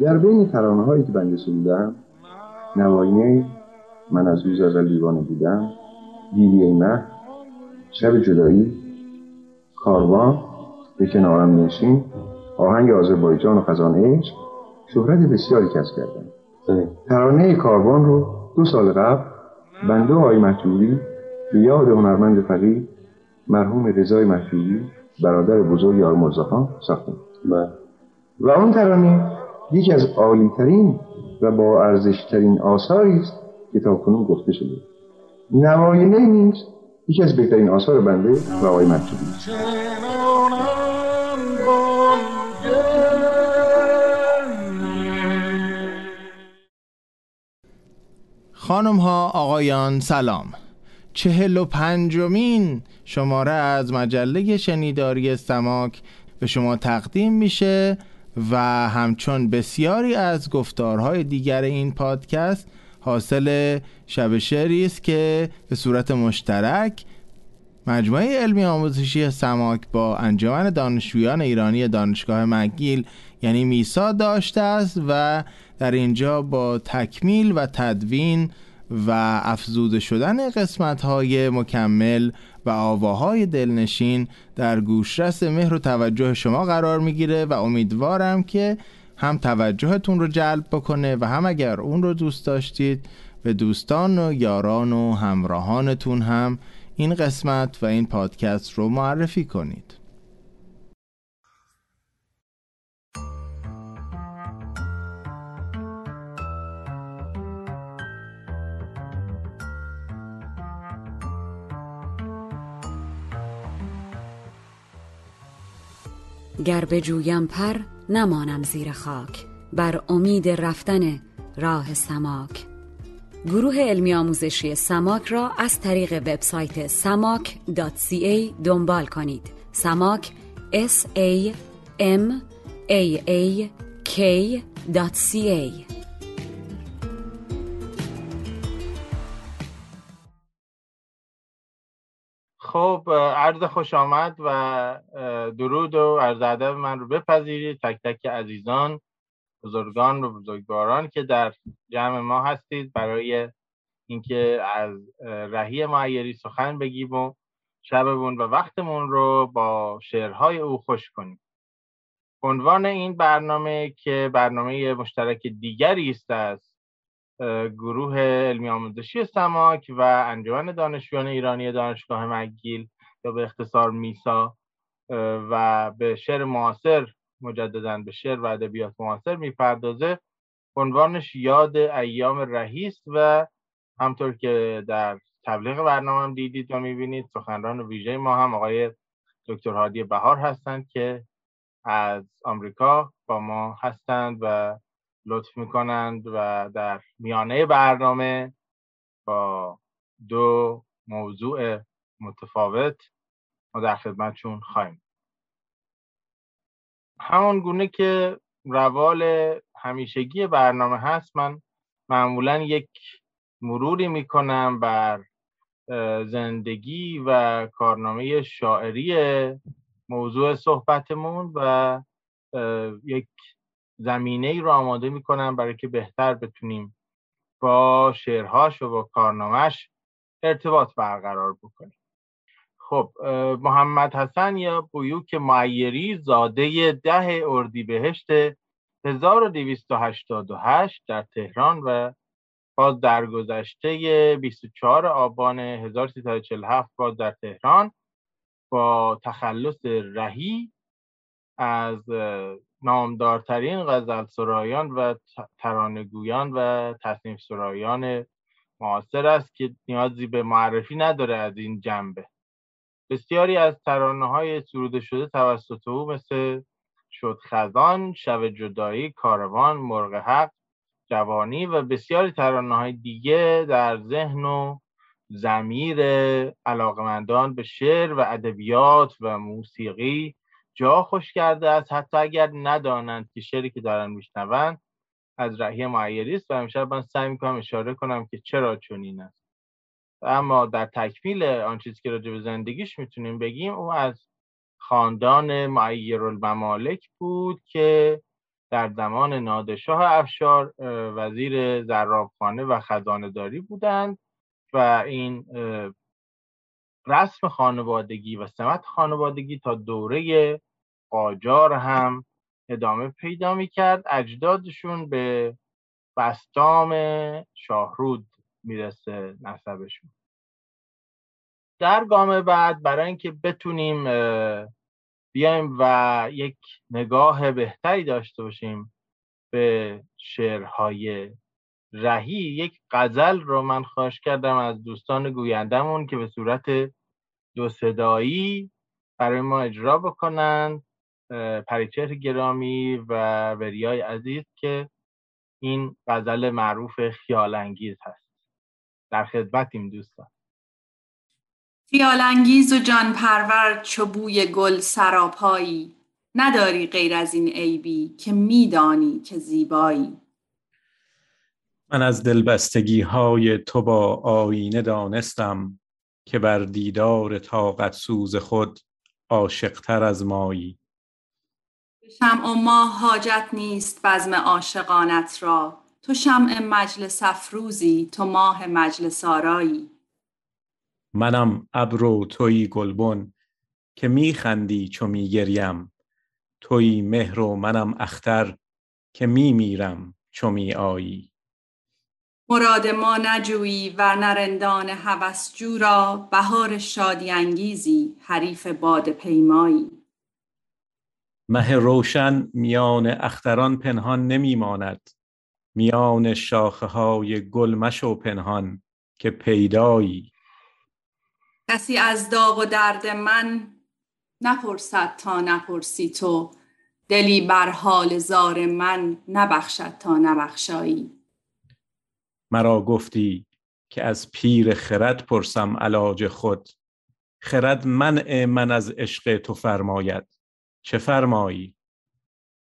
در بین ترانه هایی که بنده سرودم نواینه من از روز ازل دیوانه بودم دیدی مه شب جدایی کاروان به کنارم نشین آهنگ آذربایجان و خزان عشق شهرت بسیاری کسب کردن ترانه کاروان رو دو سال قبل بنده و آقای محجوری به یاد هنرمند فقیر مرحوم رضای محجوری برادر بزرگ آقای مرزاخان ساختم بله. و اون ترانه یکی از عالیترین و با ارزشترین آثاری است که تا کنون گفته شده. نواینه نیست یکی از بهترین آثار بنده و آقای محجوری خانم ها آقایان سلام. چهل و پنجمین شماره از مجله شنیداری سماک به شما تقدیم میشه. و همچون بسیاری از گفتارهای دیگر این پادکست حاصل شب شعری است که به صورت مشترک مجموعه علمی آموزشی سماک با انجمن دانشجویان ایرانی دانشگاه مگیل یعنی میسا داشته است و در اینجا با تکمیل و تدوین و افزوده شدن قسمت های مکمل و آواهای دلنشین در گوشرس مهر و توجه شما قرار می‌گیره و امیدوارم که هم توجهتون رو جلب بکنه و هم اگر اون رو دوست داشتید به دوستان و یاران و همراهانتون هم این قسمت و این پادکست رو معرفی کنید. گر بجویم پر نمانم زیر خاک بر امید رفتن راه سماک. گروه علمی آموزشی سماک را از طریق وبسایت samak.ca دنبال کنید. سماک s a m a a k.ca خب عرض خوش آمد و درود و عرض ادب من رو بپذیرید. تک تک عزیزان بزرگان و بزرگواران که در جمع ما هستید برای اینکه از رهی معیری سخن بگیم و شبمون و وقتمون رو با شعرهای او خوش کنیم. عنوان این برنامه که برنامه مشترک دیگری است از گروه علمی آموزشی سماک و انجمن دانشجویان ایرانی دانشگاه مگیل یا به اختصار میسا و به شعر معاصر مجددا به شعر و ادبیات معاصر می‌پردازه. عنوانش یاد ایام رهیست و همطور که در تبلیغ برنامه هم دیدید و می‌بینید سخنران ویژه ما هم آقای دکتر هادی بهار هستند که از آمریکا با ما هستند و لطف می‌کنند و در میانه برنامه با دو موضوع متفاوت ما در خدمتشون خواهیم. همون گونه که روال همیشگی برنامه هست من معمولا یک مروری می‌کنم بر زندگی و کارنامه شاعری موضوع صحبتمون و یک زمینه ای رو آماده می‌کنم برای که بهتر بتونیم با شعرهاش و با کارنامهش ارتباط برقرار بکنیم. خب محمد حسن یا بویوک معیری زاده ده اردیبهشت 1288 در تهران و باز در گذشته 24 آبان 1347 باز در تهران با تخلص رهی از نامدارترین غزل سرایان و ترانگویان و تصنیف سرایان معاصر است که نیازی به معرفی نداره از این جنبه. بسیاری از ترانه های سروده شده توسط او مثل شد خزان، شب جدایی، کاروان، مرغ حق، جوانی و بسیاری ترانه های دیگه در ذهن و زمیر علاقمندان به شعر و ادبیات و موسیقی جا خوش کرده است. حتی اگر ندانند که شعری که دارن میشنوند از رهی معیری است و امشب من سعی می‌کنم اشاره کنم که چرا چنین است. اما در تکمیل آن چیزی که راجع به زندگیش می‌تونیم بگیم او از خاندان معیر الممالک بود که در زمان نادشاه افشار وزیر زرابخانه و خزانه داری بودند و این رسم خانوادگی و سمت خانوادگی تا دوره قاجار هم ادامه پیدا می کرد اجدادشون به بستام شاهرود می‌رسه نسبشون. در گام بعد برای اینکه بتونیم بیایم و یک نگاه بهتری داشته باشیم به شعرهای رهی یک غزل رو من خواهش کردم از دوستان گویندمون که به صورت دو صدایی برای ما اجرا بکنن. پریچهر گرامی و وریای عزیز که این غزل معروف خیال انگیز هست. در خدمتیم دوستان. خیال انگیز و جان پرور چوبوی گل سراپایی. نداری غیر از این عیبی که میدانی که زیبایی. من از دلبستگی های تو با آینه دانستم که بر دیدار طاقت سوز خود عاشقتر از مایی. شمع و ماه حاجت نیست بزم عاشقانت را. تو شمع مجلس افروزی تو ماه مجلس آرایی. منم ابر و تویی گلبن که میخندی چو میگریم تویی مهر و منم اختر که میمیرم چو می آیی. مراد ما نجویی و نرندان هوسجو را بهار شادی انگیزی حریف باد پیمایی. مه روشن میان اختران پنهان نمیماند. میان شاخه های گل مشو پنهان که پیدایی. کسی از داغ و درد من نپرسد تا نپرسی تو. دلی بر حال زار من نبخشد تا نبخشایی. مرا گفتی که از پیر خرد پرسم علاج خود. خرد منع من از عشق تو فرماید. چه فرمایی؟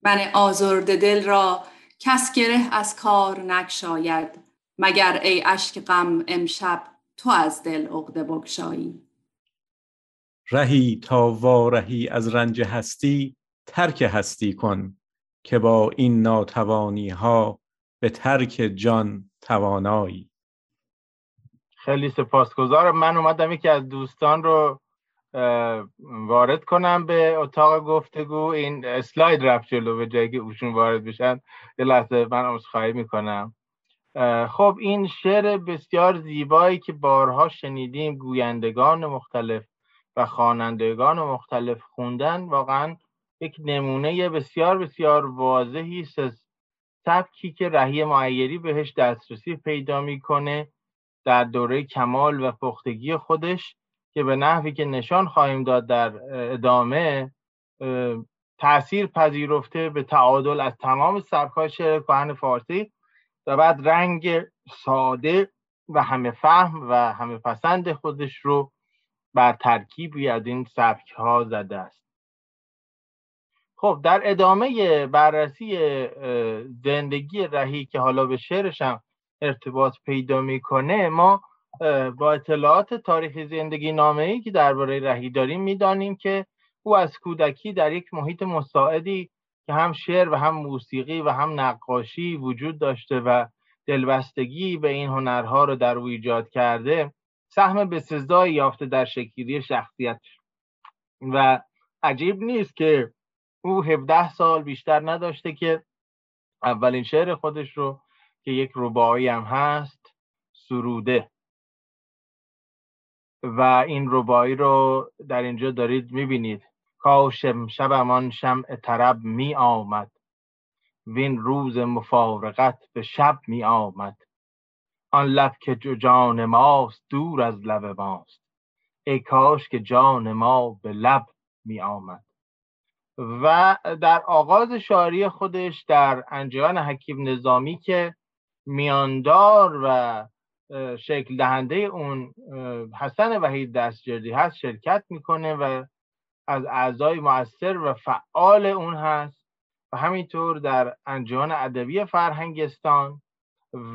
من آزرد دل را کس گره از کار نکشاید مگر ای اشک غم امشب تو از دل عقده بگشایی. رهی تا وارهی از رنج هستی ترک هستی کن که با این ناتوانی ها به ترک جان توانایی. خیلی سپاسگزارم. من اومدم یکی از دوستان رو وارد کنم به اتاق گفتگو. این اسلاید رفت جلو به جایی که اوشون وارد بشن. یه لحظه من خواهی می‌کنم. خب این شعر بسیار زیبایی که بارها شنیدیم. گویندگان مختلف و خوانندگان مختلف خوندن. واقعا یک نمونه بسیار بسیار واضحی از سبکی که رهی معیری بهش دسترسی پیدا می‌کنه در دوره کمال و پختگی خودش. که به نحوی که نشان خواهیم داد در ادامه تاثیر پذیرفته به تعادل از تمام سبکهای شعر کهن فارسی و بعد رنگ ساده و همه فهم و همه پسند خودش رو بر ترکیبی از این سبک ها زده است. خب در ادامه بررسی زندگی رهی که حالا به شعرش هم ارتباط پیدا می‌کنه ما با اطلاعات تاریخ زندگی نامه ای که درباره رهی داریم می‌دانیم که او از کودکی در یک محیط مساعدی که هم شعر و هم موسیقی و هم نقاشی وجود داشته و دلبستگی به این هنرها رو در او ایجاد کرده سهم بسزایی یافته در شکلی شخصیت و عجیب نیست که او 17 سال بیشتر نداشته که اولین شعر خودش رو که یک ربایی هم هست سروده. و این ربایی رو در اینجا دارید می‌بینید. کاشم شبمان شمع طرب می آمد وین روز مفارقت به شب می آمد آن لب که جان ماست دور از لب ماست. ای کاش که جان ما به لب می آمد و در آغاز شاعری خودش در انجیان حکیم نظامی که میاندار و شکل دهنده اون حسن وحید دستجردی هست شرکت می‌کنه و از اعضای مؤثر و فعال اون هست و همینطور در انجان ادبی فرهنگستان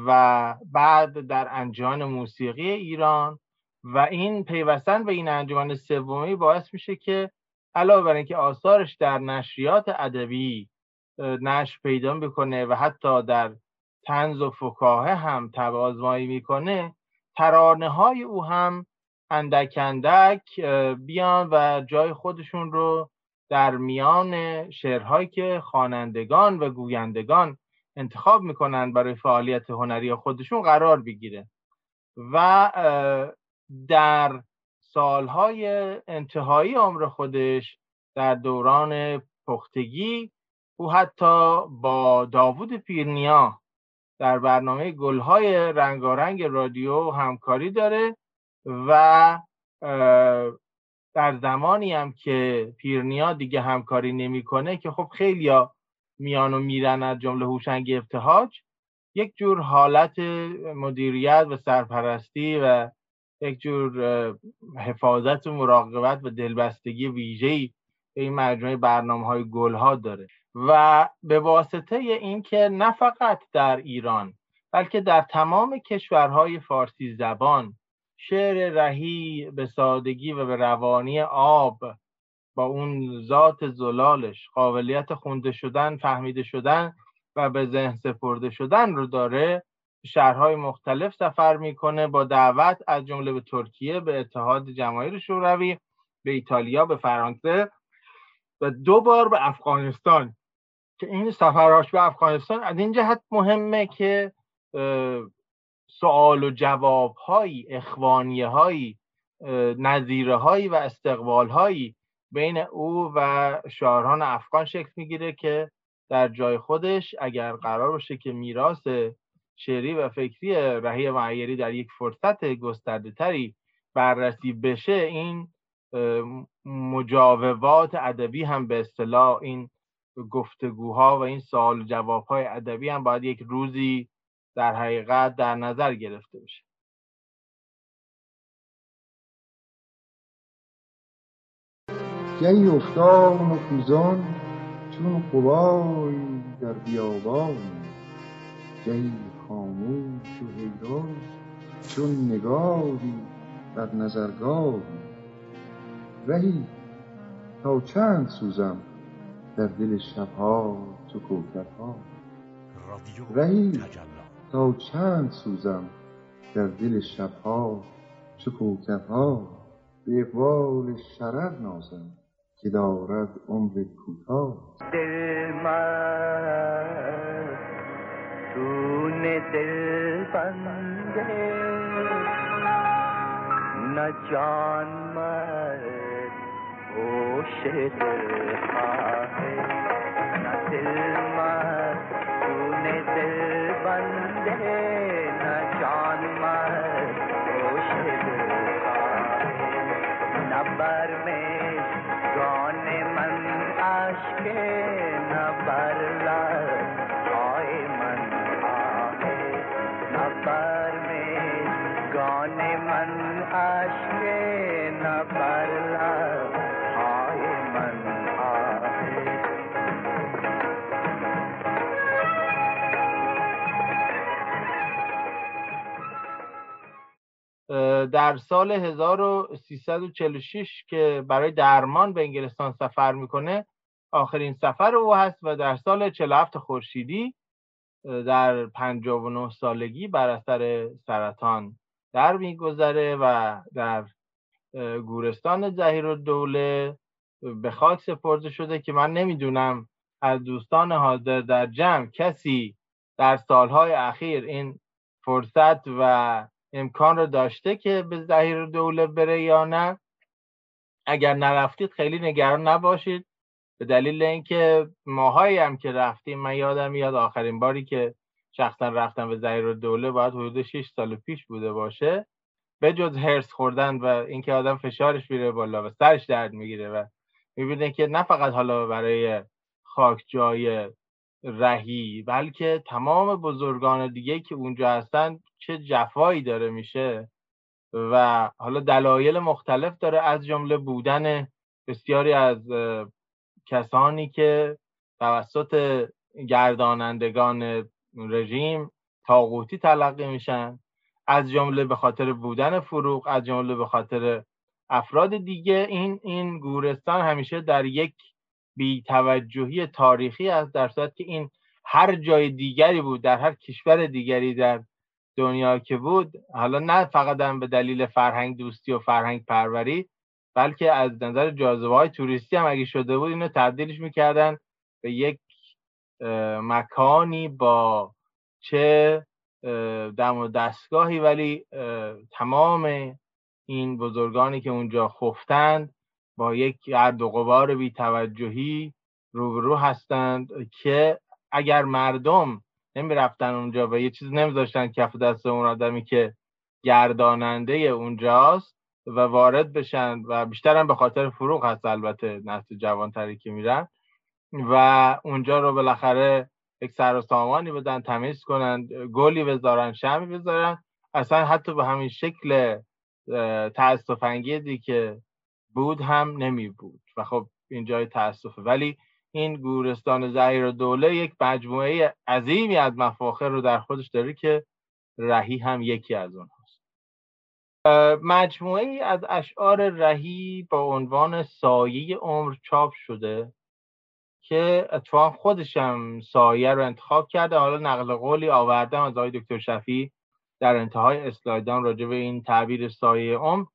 و بعد در انجان موسیقی ایران و این پیوستن به این انجمن سومی باعث میشه که علاوه بر اینکه آثارش در نشریات ادبی نشر پیدا می‌کنه و حتی در تنز و فکاهه هم تبازمایی می‌کنه ترانه های او هم اندک اندک بیان و جای خودشون رو در میان شعرهایی که خوانندگان و گویندگان انتخاب می‌کنن برای فعالیت هنری خودشون قرار بگیره. و در سالهای انتهایی عمر خودش در دوران پختگی او حتی با داوود پیرنیا در برنامه گلهای رنگارنگ رادیو همکاری داره و در زمانی هم که پیرنیا دیگه همکاری نمی‌کنه که خب خیلی میان و میرن از جمله هوشنگ ابتهاج یک جور حالت مدیریت و سرپرستی و یک جور حفاظت و مراقبت و دلبستگی ویژه‌ای به این مجموعه برنامه های گل ها داره. و به واسطه اینکه نه فقط در ایران بلکه در تمام کشورهای فارسی زبان شعر رهی به سادگی و به روانی آب با اون ذات زلالش قابلیت خونده شدن فهمیده شدن و به ذهن سپرده شدن رو داره شهرهای مختلف سفر می‌کنه با دعوت از جمله به ترکیه به اتحاد جماهیر شوروی به ایتالیا به فرانسه و دو بار به افغانستان. که این سفرهاش به افغانستان از این جهت مهمه که سوال و جواب هایی اخوانیه هایی نظیره هایی و استقبال هایی بین او و شاهران افغان شکل می‌گیره که در جای خودش اگر قرار باشه که میراث شعری و فکری رهی معیری در یک فرصت گسترده تری بررسی بشه این مجاوبات ادبی هم به اصطلاح این گفتگوها و این سوال جوابهای ادبی هم باید یک روزی در حقیقت در نظر گرفته بشه. گهی افتان و خیزان چون قبای در بیابان گهی خاموش و حیران چون نگاری در نظرگاه. رهی تا چند سوزم در دل شبها تو کوکبها رهی تا چند سوزم در دل شبها چو کوکبها به اقبال شرر نازم که دارد عمر کوتاه. دل من چون دل بنده نه جان مرد اوش دل خواهه نه دل مرد چون دل در سال 1346 که برای درمان به انگلستان سفر می‌کنه آخرین سفر او هست و در سال 47 خورشیدی در 59 سالگی بر اثر سرطان در میگذره و در گورستان زهیر الدوله به خاک سپرده شده که من نمی‌دونم از دوستان حاضر در جمع کسی در سالهای اخیر این فرصت و امکان رو داشته که به زهیر دوله بره یا نه. اگر نرفتید خیلی نگران نباشید. به دلیل اینکه ماهایی هم که رفتیم من یادم میاد آخرین باری که شخصا رفتم به زهیر دوله باید حدود 6 سال پیش بوده باشه. به جز هرس خوردن و اینکه آدم فشارش میره بالا و سرش درد می‌گیره و می‌بینه که نه فقط حالا برای خاک جای رهی بلکه تمام بزرگان دیگه که اونجا هستن چه جفایی داره میشه و حالا دلایل مختلف داره از جمله بودن بسیاری از کسانی که توسط گردانندگان رژیم تاغوتی تلقی میشن از جمله به خاطر بودن فروغ از جمله به خاطر افراد دیگه. این این گورستان همیشه در یک بیتوجهی تاریخی است در صورت که این هر جای دیگری بود در هر کشور دیگری در دنیا که بود. حالا نه فقط هم به دلیل فرهنگ دوستی و فرهنگ پروری بلکه از نظر جاذبه های توریستی هم اگه شده بود اینو تبدیلش می‌کردن به یک مکانی با چه دم و دستگاهی ولی تمام این بزرگانی که اونجا خفتند با یک گرد و غبار بیتوجهی روبرو هستند که اگر مردم نمی رفتن اونجا و یه چیز نمیذاشتن کف دست اون آدمی که گرداننده اونجاست و وارد بشن و بیشتر هم به خاطر فروغ هست البته نسل جوانتری که میرن و اونجا رو بالاخره یک سر و سامانی بدن تمیز کنن گلی بذارن شمی بذارن اصلا حتی به همین شکل تاسف انگیزی که بود هم نمی بود و خب این جای تاسفه ولی این گورستان زهیر دوله یک مجموعه عظیمی از مفاخر رو در خودش داره که رهی هم یکی از اونهاست. مجموعه از اشعار رهی با عنوان سایه عمر چاپ شده که اتفاق خودشم سایه رو انتخاب کرده. حالا نقل قولی آوردم از آقای دکتر شفی در انتهای اسلایدان راجع به این تعبیر سایه عمر.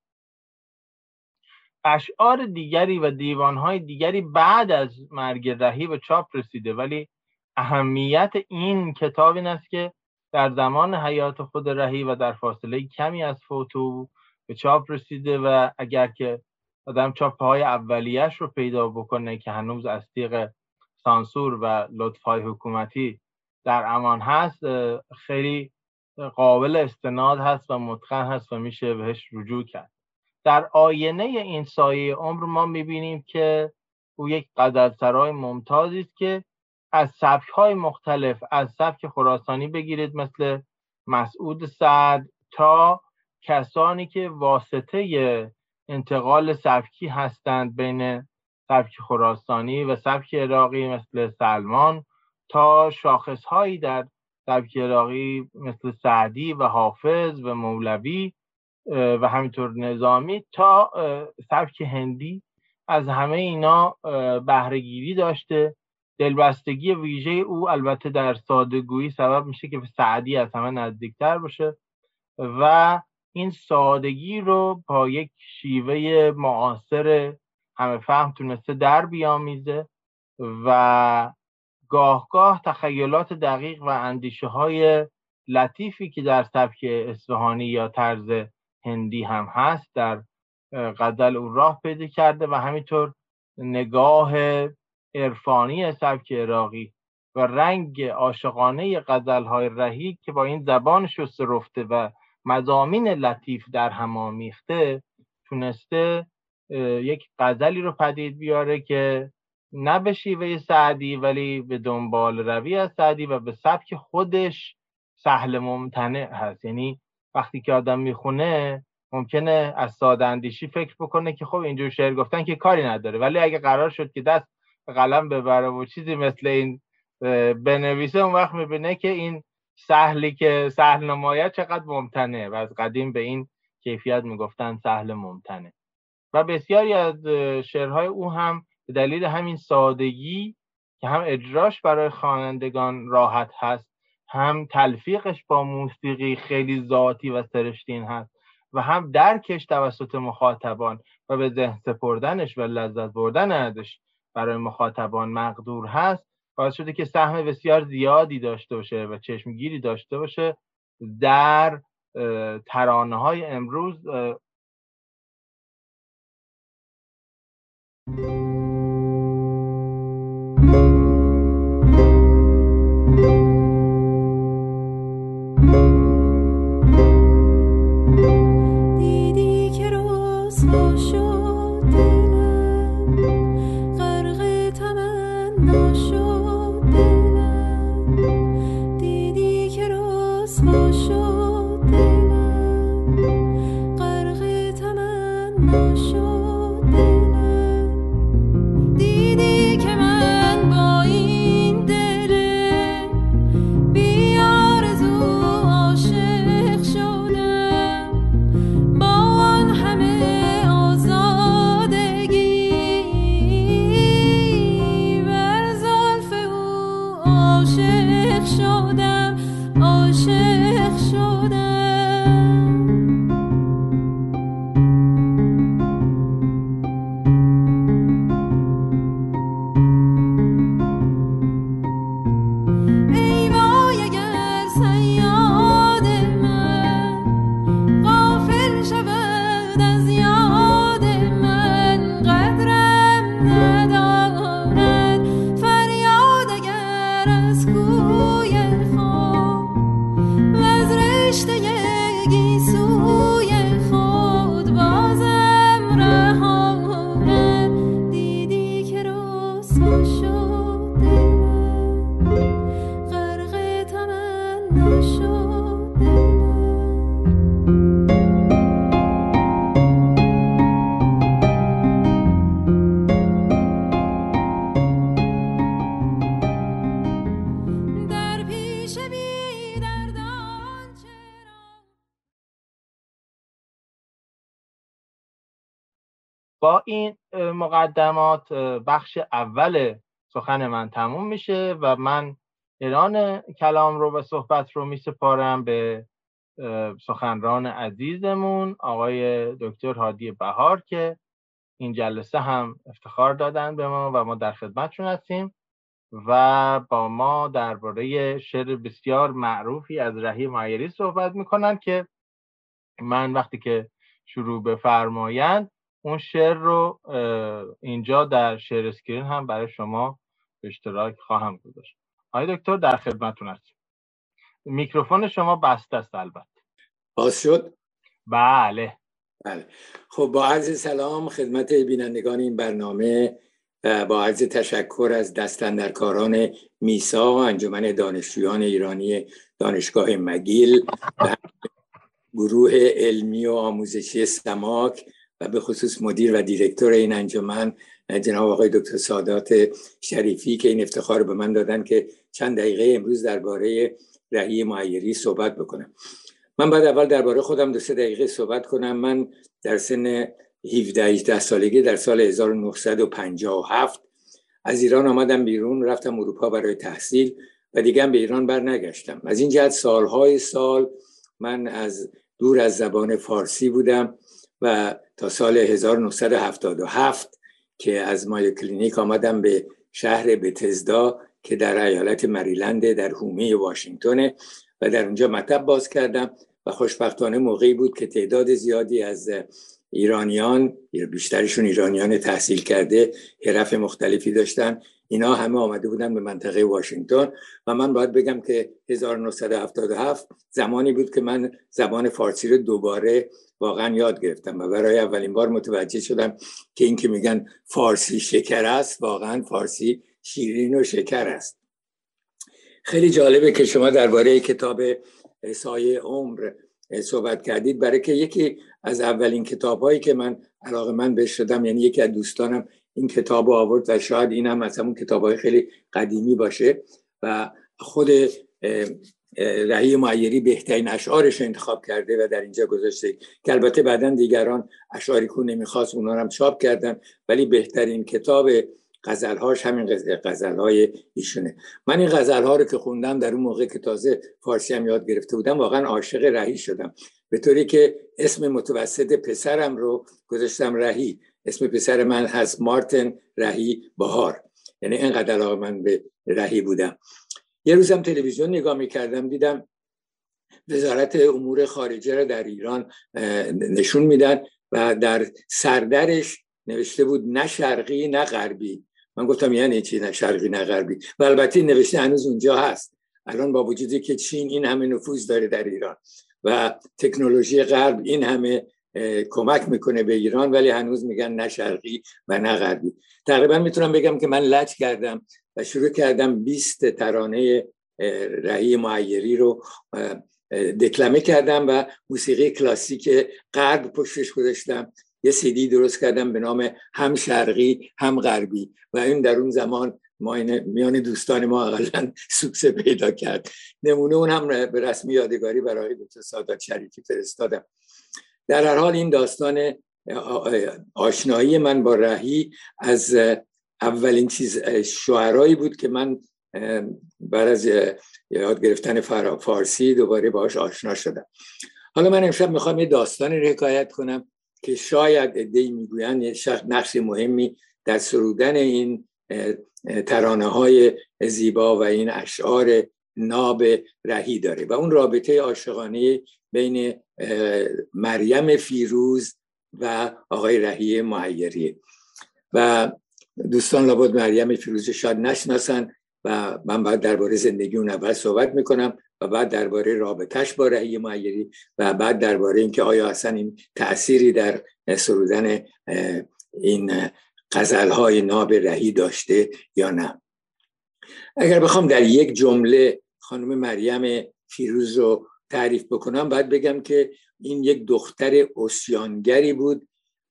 اشعار دیگری و دیوانهای دیگری بعد از مرگ رهی به چاپ رسیده ولی اهمیت این کتاب این است که در زمان حیات خود رهی و در فاصله کمی از فوتو به چاپ رسیده و اگر که آدم چاپ های اولیش رو پیدا بکنه که هنوز از تیغ سانسور و لطفهای حکومتی در امان هست خیلی قابل استناد هست و متقن هست و میشه بهش رجوع کرد. در آینه این سایه عمر ما می‌بینیم که او یک سرای ممتازی است که از سبک های مختلف از سبک خراسانی بگیرید مثل مسعود سعد تا کسانی که واسطه انتقال سبکی هستند بین سبک خراسانی و سبک عراقی مثل سلمان تا شاخص هایی در سبک عراقی مثل سعدی و حافظ و مولوی. و همینطور نظامی تا سبک هندی از همه اینا بهرهگیری داشته. دلبستگی ویژه او البته در سادگویی سبب میشه که سعدی از همه نزدیکتر باشه و این سادگی رو با یک شیوه معاصر همه فهم تونسته در بیامیزه و گاه گاه تخیلات دقیق و اندیشه های لطیفی که در سبک اصفهانی یا طرز هندی هم هست در غزل او راه پیدا کرده و همینطور نگاه عرفانی سبک عراقی و رنگ عاشقانه غزل های رهی که با این زبان شسته رفته و مزامین لطیف در هم آمیخته تونسته یک غزلی رو پدید بیاره که نه به شیوه سعدی ولی به دنبال روی از سعدی و به سبک خودش سهل ممتنع هست. یعنی وقتی که آدم می‌خونه ممکنه از ساده اندیشی فکر بکنه که خب اینجور شعر گفتن که کاری نداره. ولی اگه قرار شد که دست به قلم ببره و چیزی مثل این بنویسه اون وقت می‌بینه که این سهلی که سهل نمایت چقدر ممتنه و از قدیم به این کیفیت می‌گفتن سهل ممتنه. و بسیاری از شعرهای او هم به دلیل همین سادگی که هم اجراش برای خوانندگان راحت هست هم تلفیقش با موسیقی خیلی ذاتی و سرشتین هست و هم درکش توسط مخاطبان و به ذهن سپردنش و لذت بردن ازش برای مخاطبان مقدور هست. باعث شده که سهم بسیار زیادی داشته باشه و چشمگیری داشته باشه در ترانه های امروز این مقدمات بخش اول سخن من تموم میشه و من ایران کلام رو و صحبت رو میسپارم به سخنران عزیزمون آقای دکتر هادی بهار که این جلسه هم افتخار دادن به ما و ما در خدمتشون هستیم و با ما درباره شعر بسیار معروفی از رهی معیری صحبت می‌کنن که من وقتی که شروع بفرمایند اون شعر رو اینجا در share screen هم برای شما به اشتراک خواهم گذاشت. آقای دکتر در خدمتتون هستیم میکروفون شما بسته است البته. باز شد؟ بله. بله. خب با عرض سلام خدمت بینندگان این برنامه با عرض تشکر از دست‌اندرکاران میسا و انجمن دانشجویان ایرانی دانشگاه مگیل و گروه علمی و آموزشی سماک و به خصوص مدیر و دیرکتور این انجمن جناب آقای دکتر سادات شریفی که این افتخار به من دادن که چند دقیقه امروز درباره رهی معیری صحبت بکنم. من بعد اول درباره خودم دو سه دقیقه صحبت کنم. من در سن 17 18 سالگی در سال 1957 از ایران آمدم بیرون رفتم اروپا برای تحصیل و دیگه به ایران برنگشتم. از این جهت سالهای سال من از دور از زبان فارسی بودم. و تا سال 1977 که از مای کلینیک آمدم به شهر بتزدا که در ایالت مریلند در حومه واشنگتن و در اونجا مطب باز کردم و خوشبختانه موقعی بود که تعداد زیادی از ایرانیان بیشترشون ایرانیان تحصیل کرده حرف مختلفی داشتن اینا همه آمده بودن به منطقه واشنگتن و من باید بگم که 1977 زمانی بود که من زبان فارسی رو دوباره واقعا یاد گرفتم و برای اولین بار متوجه شدم که این که میگن فارسی شکر است واقعا فارسی شیرین و شکر است. خیلی جالبه که شما درباره کتاب سایه عمر صحبت کردید. برای که یکی از اولین کتاب هایی که من علاقه من بهش شدم یعنی یکی از دوستانم این کتاب رو آورد و شاید این هم از همون کتاب های خیلی قدیمی باشه و خود رهی معیری بهترین اشعارش انتخاب کرده و در اینجا گذاشته. که البته بعدا دیگران اشعاری کو نمی‌خواست اونا هم چاپ کردن ولی بهترین کتاب غزلهاش همین غزلهای ایشونه. من این غزلها رو که خوندم در اون موقع که تازه فارسی هم یاد گرفته بودم واقعا عاشق رهی شدم. به طوری که اسم متوسط پسرم رو گذاشتم رهی. اسم پسر من هست مارتن رهی بهار. یعنی اینقدر علاقه من به رهی بودم. یه روزم تلویزیون نگاه می‌کردم دیدم وزارت امور خارجه را در ایران نشون میدن و در سردرش نوشته بود نه شرقی نه غربی. من گفتم یعنی چی نه شرقی نه غربی؟ و البته نوشته هنوز اونجا هست. الان با وجودی که چین این همه نفوذ داره در ایران و تکنولوژی غرب این همه کمک می‌کنه به ایران ولی هنوز میگن نه شرقی و نه غربی. تقریبا می‌تونم بگم که من لج کردم و شروع کردم 20 ترانه رهی معیری رو دکلمه کردم و موسیقی کلاسیک غرب پشتش گذاشتم. یه سیدی درست کردم به نام هم شرقی هم غربی. و این در اون زمان میان دوستان ما اقلا سوکسه پیدا کرد. نمونه اون هم به رسمی یادگاری برای دکتر سادات شریفی فرستادم. در هر حال این داستان آشنایی من با رهی از اولین چیز شعرهایی بود که من بر از یاد گرفتن فارسی دوباره باش آشنا شدم. حالا من امشب می‌خوام یه داستانی رو حکایت کنم که شاید ادهی می‌گویند یه نقش مهمی در سرودن این ترانه های زیبا و این اشعار ناب رهی داره و اون رابطه عاشقانه بین مریم فیروز و آقای رهی معیری و دوستان لابد مریم فیروز شاید نشناسن و من بعد درباره زندگی اون اول صحبت می‌کنم و بعد درباره رابطهش با رهی معیری و بعد درباره اینکه آیا اصلا این تأثیری در سرودن این های ناب رهی داشته یا نه. اگر بخوام در یک جمله خانم مریم فیروز رو تعریف بکنم باید بگم که این یک دختر اسیانگری بود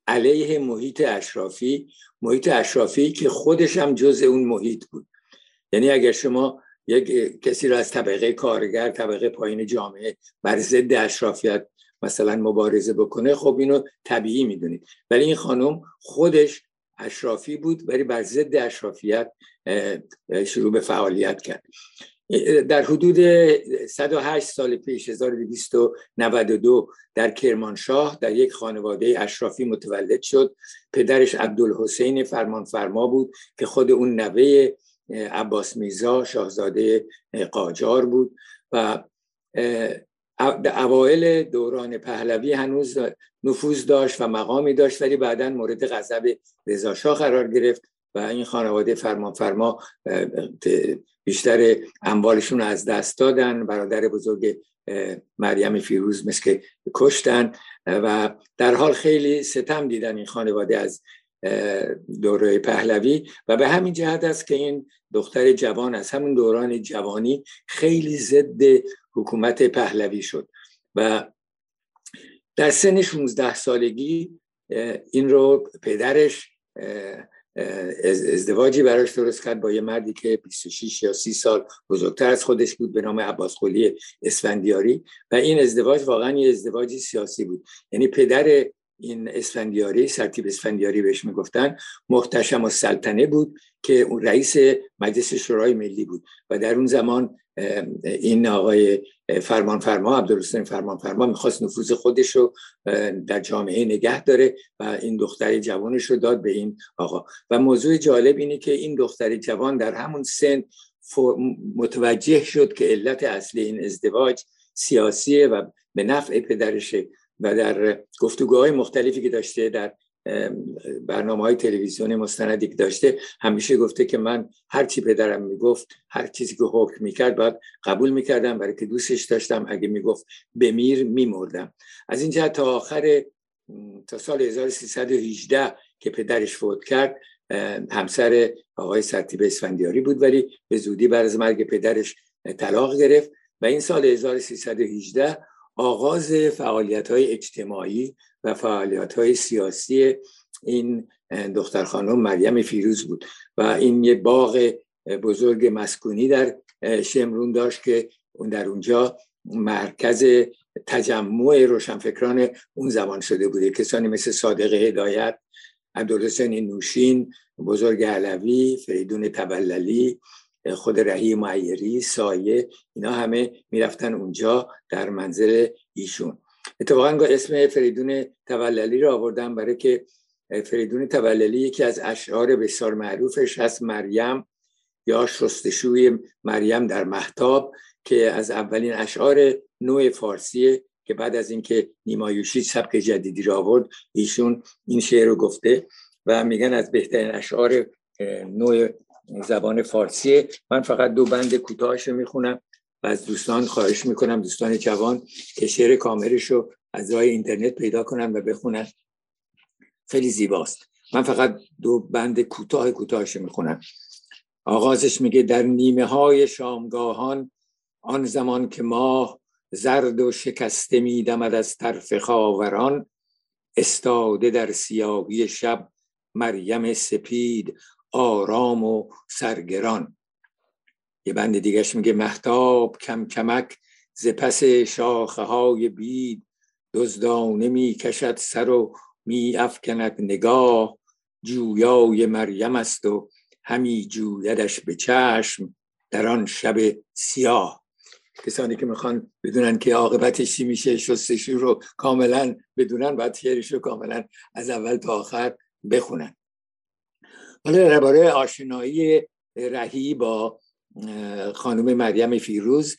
علیه محیط اشرافی. محیط اشرافی که خودش هم جز اون محیط بود. یعنی اگر شما یک کسی رو از طبقه کارگر طبقه پایین جامعه بر ضد اشرافیت مثلا مبارزه بکنه خب اینو طبیعی می‌دونید. ولی این خانم خودش اشرافی بود ولی بر ضد اشرافیت شروع به فعالیت کرد. در حدود 108 سال پیش 1292 در کرمانشاه در یک خانواده اشرافی متولد شد. پدرش عبدالحسین فرمانفرما بود که خود اون نوه عباس میزا شاهزاده قاجار بود و اوایل دوران پهلوی هنوز نفوذ داشت و مقامی داشت ولی بعدا مورد غضب رضاشاه قرار گرفت و این خانواده فرمان فرما بیشتر اموالشون از دست دادن. برادر بزرگ مریم فیروز مثل کشتن. و در حال خیلی ستم دیدن این خانواده از دوره پهلوی. و به همین جهت است که این دختر جوان از همون دوران جوانی خیلی ضد حکومت پهلوی شد. و در سن 16 سالگی این رو پدرش ازدواجی براش درست کرد با یه مردی که 26 یا 30 سال بزرگتر از خودش بود به نام عباس قلی اسفندیاری. و این ازدواج واقعا یه ازدواجی سیاسی بود. یعنی پدر این اسفندیاری سرتیب اسفندیاری بهش می‌گفتن. محتشم و سلطنه بود که رئیس مجلس شورای ملی بود و در اون زمان این آقای فرمان فرما عبدالحسین فرمان فرما می‌خواست نفوذ خودش رو در جامعه نگه داره و این دختر جوانش رو داد به این آقا. و موضوع جالب اینه که این دختر جوان در همون سن متوجه شد که علت اصلی این ازدواج سیاسیه و به نفع پدرشه. و در گفتگوهای مختلفی که داشته در برنامه های تلویزیونی مستندی که داشته همیشه گفته که من هر چی پدرم می‌گفت هر چیزی که حکم می‌کرد باید قبول می‌کردم برای که دوستش داشتم. اگه می‌گفت بمیر میمردم. از این جهت تا آخر تا سال 1318 که پدرش فوت کرد همسر آقای سرتیب اسفندیاری بود ولی به زودی بعد از مرگ پدرش طلاق گرفت. و این سال 1318 آغاز فعالیت های اجتماعی و فعالیت های سیاسی این دختر خانم مریم فیروز بود و این یه باغ بزرگ مسکونی در شمرون داشت که اون در اونجا مرکز تجمع روشنفکران اون زمان شده بوده. کسانی مثل صادق هدایت عبدالحسین نوشین بزرگ علوی فریدون تبللی خود رهی معیری سایه اینا همه می‌رفتن اونجا در منزل ایشون. اتفاقا اسم فریدون توللی رو آوردم برای که فریدون توللی یکی از اشعار بسیار معروفش هست مریم یا شستشوی مریم در محتاب که از اولین اشعار نوع فارسیه که بعد از اینکه نیمایوشی سبک جدیدی را آورد ایشون این شعر رو گفته و میگن از بهترین اشعار نوع زبان فارسیه من فقط دو بند کوتاهش رو می‌خونم و از دوستان خواهش می‌کنم دوستان جوان که شعر کاملش رو از راه اینترنت پیدا کنن و بخونن. خیلی زیباست. من فقط دو بند کوتاه کوتاهش می‌خونم. آغازش میگه در نیمه های شامگاهان آن زمان که ماه زرد و شکسته میدمد از طرف خاوران استاده در سیاهی شب مریم سپید آرام و سرگران. یه بند دیگهش میگه محتاب کم کمک ز پس شاخه های بید. دزدانه می کشد سر و می افکند نگاه. جویای مریم است و همی جویدش به چشم در آن شب سیاه. کسانی که می‌خوان بدونن که عاقبتش چی میشه شستشو رو کاملا بدونن باید شعرش رو کاملا از اول تا آخر بخونن. حالا درباره آشنایی رهی با خانم مریم فیروز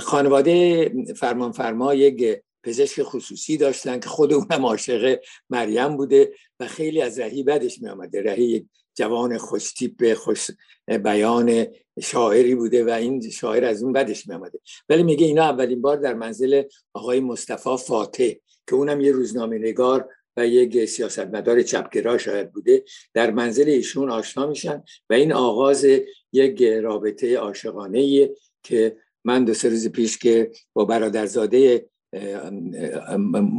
خانواده فرمان فرما یک پزشک خصوصی داشتن که خود اونم عاشق مریم بوده و خیلی از رهی بدش می آمده رهی جوان خوشتیپ خوش بیان شاعری بوده و این شاعر از اون بدش می آمده ولی میگه اینا اولین بار در منزل آقای مصطفی فاتح که اونم یه روزنامه نگار و یک سیاستمدار چپگرا شاید بوده در منزل ایشون آشنا میشن و این آغاز یک رابطه عاشقانه که من دو سه روز پیش که با برادرزاده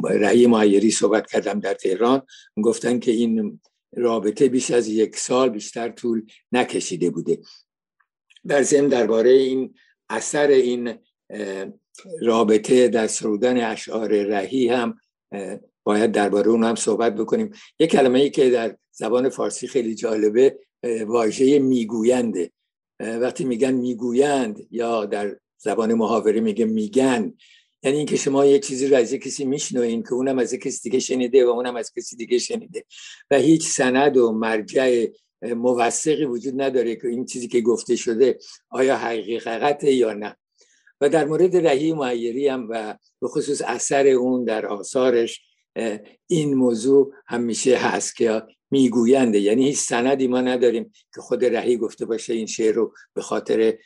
رعی معیری صحبت کردم در تهران گفتن که این رابطه بیش از یک سال بیشتر طول نکشیده بوده. در ضمن درباره این اثر این رابطه در سرودن اشعار رهی هم باید درباره اون هم صحبت بکنیم. یک کلمه ای که در زبان فارسی خیلی جالبه واژه میگوینده. وقتی میگن می‌گویند یا در زبان محاوره میگه میگن. یعنی اینکه شما یه چیزی رو از کسی میشنوین که اونم از کسی دیگه شنیده و اونم از کسی دیگه شنیده. و هیچ سند و مرجع موثقی وجود نداره که این چیزی که گفته شده آیا حقیقته یا نه. و در مورد رهی معیری هم و به خصوص اثر اون در آثارش این موضوع همیشه هست که میگوینده. یعنی هیچ سندی ما نداریم که خود رهی گفته باشه این شعر رو به خاطر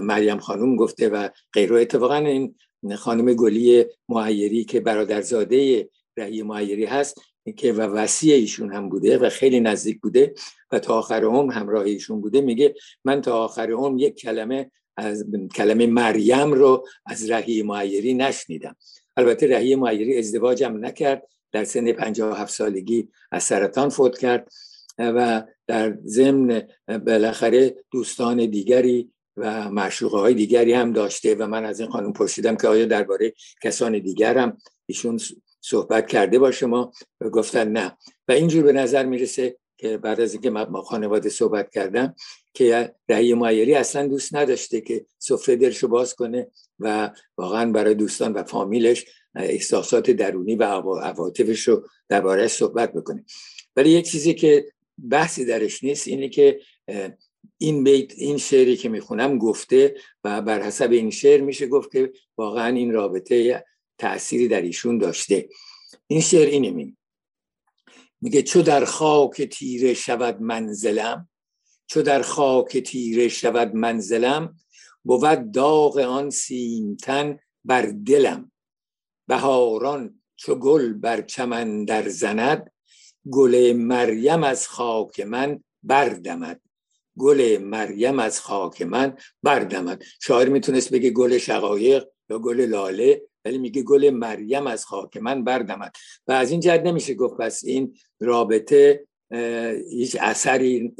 مریم خانوم گفته و غیره. اتفاقا این خانم گلی معیری که برادرزاده رهی معیری هست که و وسیع ایشون هم بوده و خیلی نزدیک بوده و تا آخر عمر همراه ایشون بوده میگه من تا آخر عمر یک کلمه از کلمه مریم رو از رهی معیری نشنیدم. البته رهی معیری ازدواجم نکرد. در سن 57 سالگی از سرطان فوت کرد و در ضمن بالاخره دوستان دیگری و معشوقه های دیگری هم داشته و من از این خانم پرسیدم که آیا درباره کسان دیگر هم ایشون صحبت کرده با شما؟ و گفتن نه. و اینجور به نظر می‌رسه که بعد از اینکه با خانواده صحبت کردم که رهی مایری اصلا دوست نداشته که سفره درشو باز کنه و واقعا برای دوستان و فامیلش احساسات درونی و عواطفش رو درباره صحبت بکنه ولی یک چیزی که بحثی درش نیست اینه که این بیت این شعری که می‌خونم گفته و بر حسب این شعر میشه گفت که واقعا این رابطه تأثیری در ایشون داشته. این شعر اینه می میگه چو در خاک تیره شود منزلم چو در خاک تیره شود منزلم بود داغ آن سیمتن بر دلم. بهاران چو گل بر چمن در زند گل مریم از خاک من بردمد. گل مریم از خاک من بردمد. شاعر می‌تونست بگه گل شقایق یا گل لاله ولی میگه گل مریم از خاک من بردمد. و از این جهت نمیشه گفت پس این رابطه هیچ اثری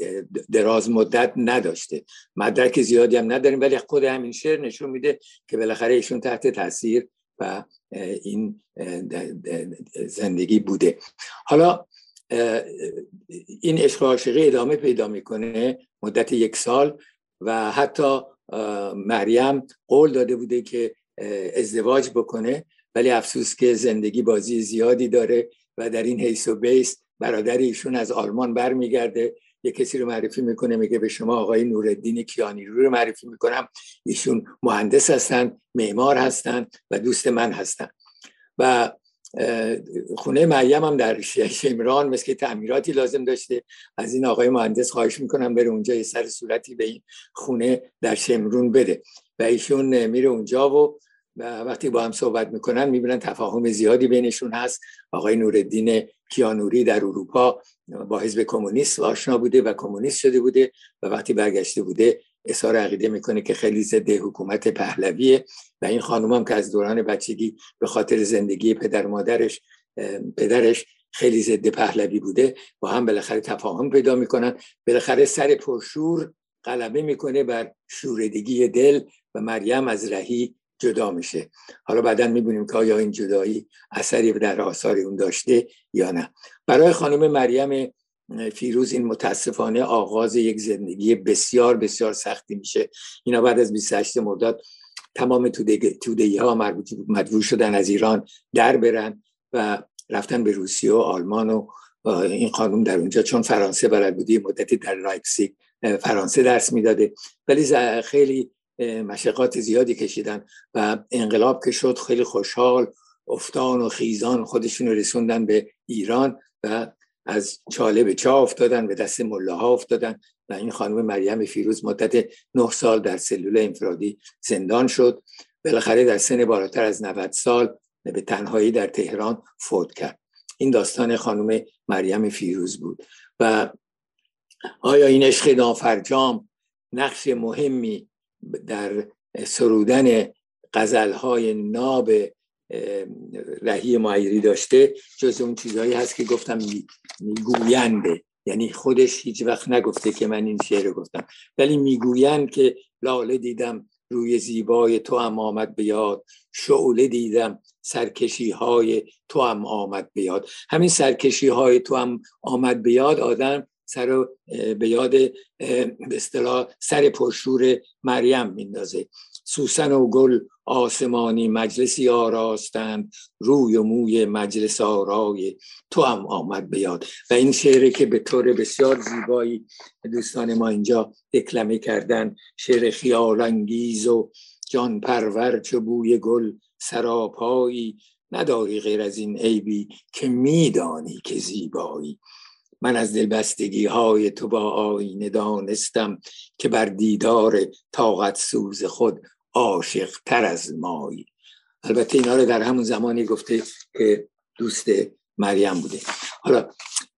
دراز مدت نداشته. مدرک زیادی هم نداریم ولی خود همین شعر نشون میده که بالاخره ایشون تحت تاثیر و این زندگی بوده. حالا این عشق عاشقی ادامه پیدا می‌کنه مدت یک سال و حتی مریم قول داده بوده که ازدواج بکنه ولی افسوس که زندگی بازی زیادی داره و در این حیث و بیس برادر ایشون از آلمان برمیگرده. یه کسی رو معرفی می‌کنه میگه به شما آقای نوردین کیانی رو معرفی می‌کنم. ایشون مهندس هستن معمار هستن و دوست من هستن و خونه مریم هم در شمران مثل تعمیراتی لازم داشته. از این آقای مهندس خواهش می‌کنم بره اونجا یه سر صورتی به این خونه در شمرون بده. و ایشون میره اونجا و وقتی با هم صحبت می‌کنن می‌بینن تفاهم زیادی بینشون هست. آقای نوردین کیانوری در اروپا با حزب کمونیست آشنا بوده و کمونیست شده بوده و وقتی برگشته بوده اظهار عقیده می‌کنه که خیلی ضد حکومت پهلویه و این خانوم هم که از دوران بچگی به خاطر زندگی پدر مادرش پدرش خیلی ضد پهلوی بوده با هم بالاخره تفاهم پیدا می‌کنن. بالاخره سر پرشور غلبه می‌کنه بر شوردگی دل و مریم از رهی جدا میشه. حالا بعدا می‌بینیم که آیا این جدایی اثری در آثار اون داشته یا نه. برای خانم مریم فیروز این متاسفانه آغاز یک زندگی بسیار بسیار سختی میشه. اینا بعد از 28 مرداد تمام توده ها مجبور شدن از ایران در برن و رفتن به روسیه و آلمان و این خانم در اونجا چون فرانسه بلد بودی مدتی در لایپزیگ فرانسه درس می‌داده. ولی خیلی مشقات زیادی کشیدن و انقلاب که شد خیلی خوشحال افتان و خیزان خودشون رسوندن به ایران و از چاله به چا افتادن به دست ها افتادن و این خانم مریم فیروز مدت نه سال در سلول انفرادی زندان شد. بالاخره در سن بالاتر از 90 سال به تنهایی در تهران فوت کرد. این داستان خانم مریم فیروز بود. و آیا این عشق نافرجام نقش مهمی در سرودن های ناب رهی معیری داشته جز اون چیزهایی هست که گفتم میگوینده. یعنی خودش هیچ وقت نگفته که من این شعر گفتم. ولی می‌گویند که لاله دیدم روی زیبای تو هم آمد به یاد. شعله دیدم سرکشی های تو هم آمد به یاد. همین سرکشی های تو هم آمد به آدم سر به یاد به اصطلاح سر پرشور مریم میندازه. سوسن و گل آسمانی مجلسی آراستند روی و موی مجلس آرای تو هم آمد به یاد. و این شعری که به طور بسیار زیبایی دوستان ما اینجا دکلمه کردن شعر خیال انگیز و جان پرور چو بوی گل سراپایی. نداری غیر از این عیبی که میدانی که زیبایی. من از دلبستگی های تو با آینه دانستم که بر دیدار طاقت سوز خود عاشق تر از مایی. البته اینا رو در همون زمانی گفته که دوست مریم بوده. حالا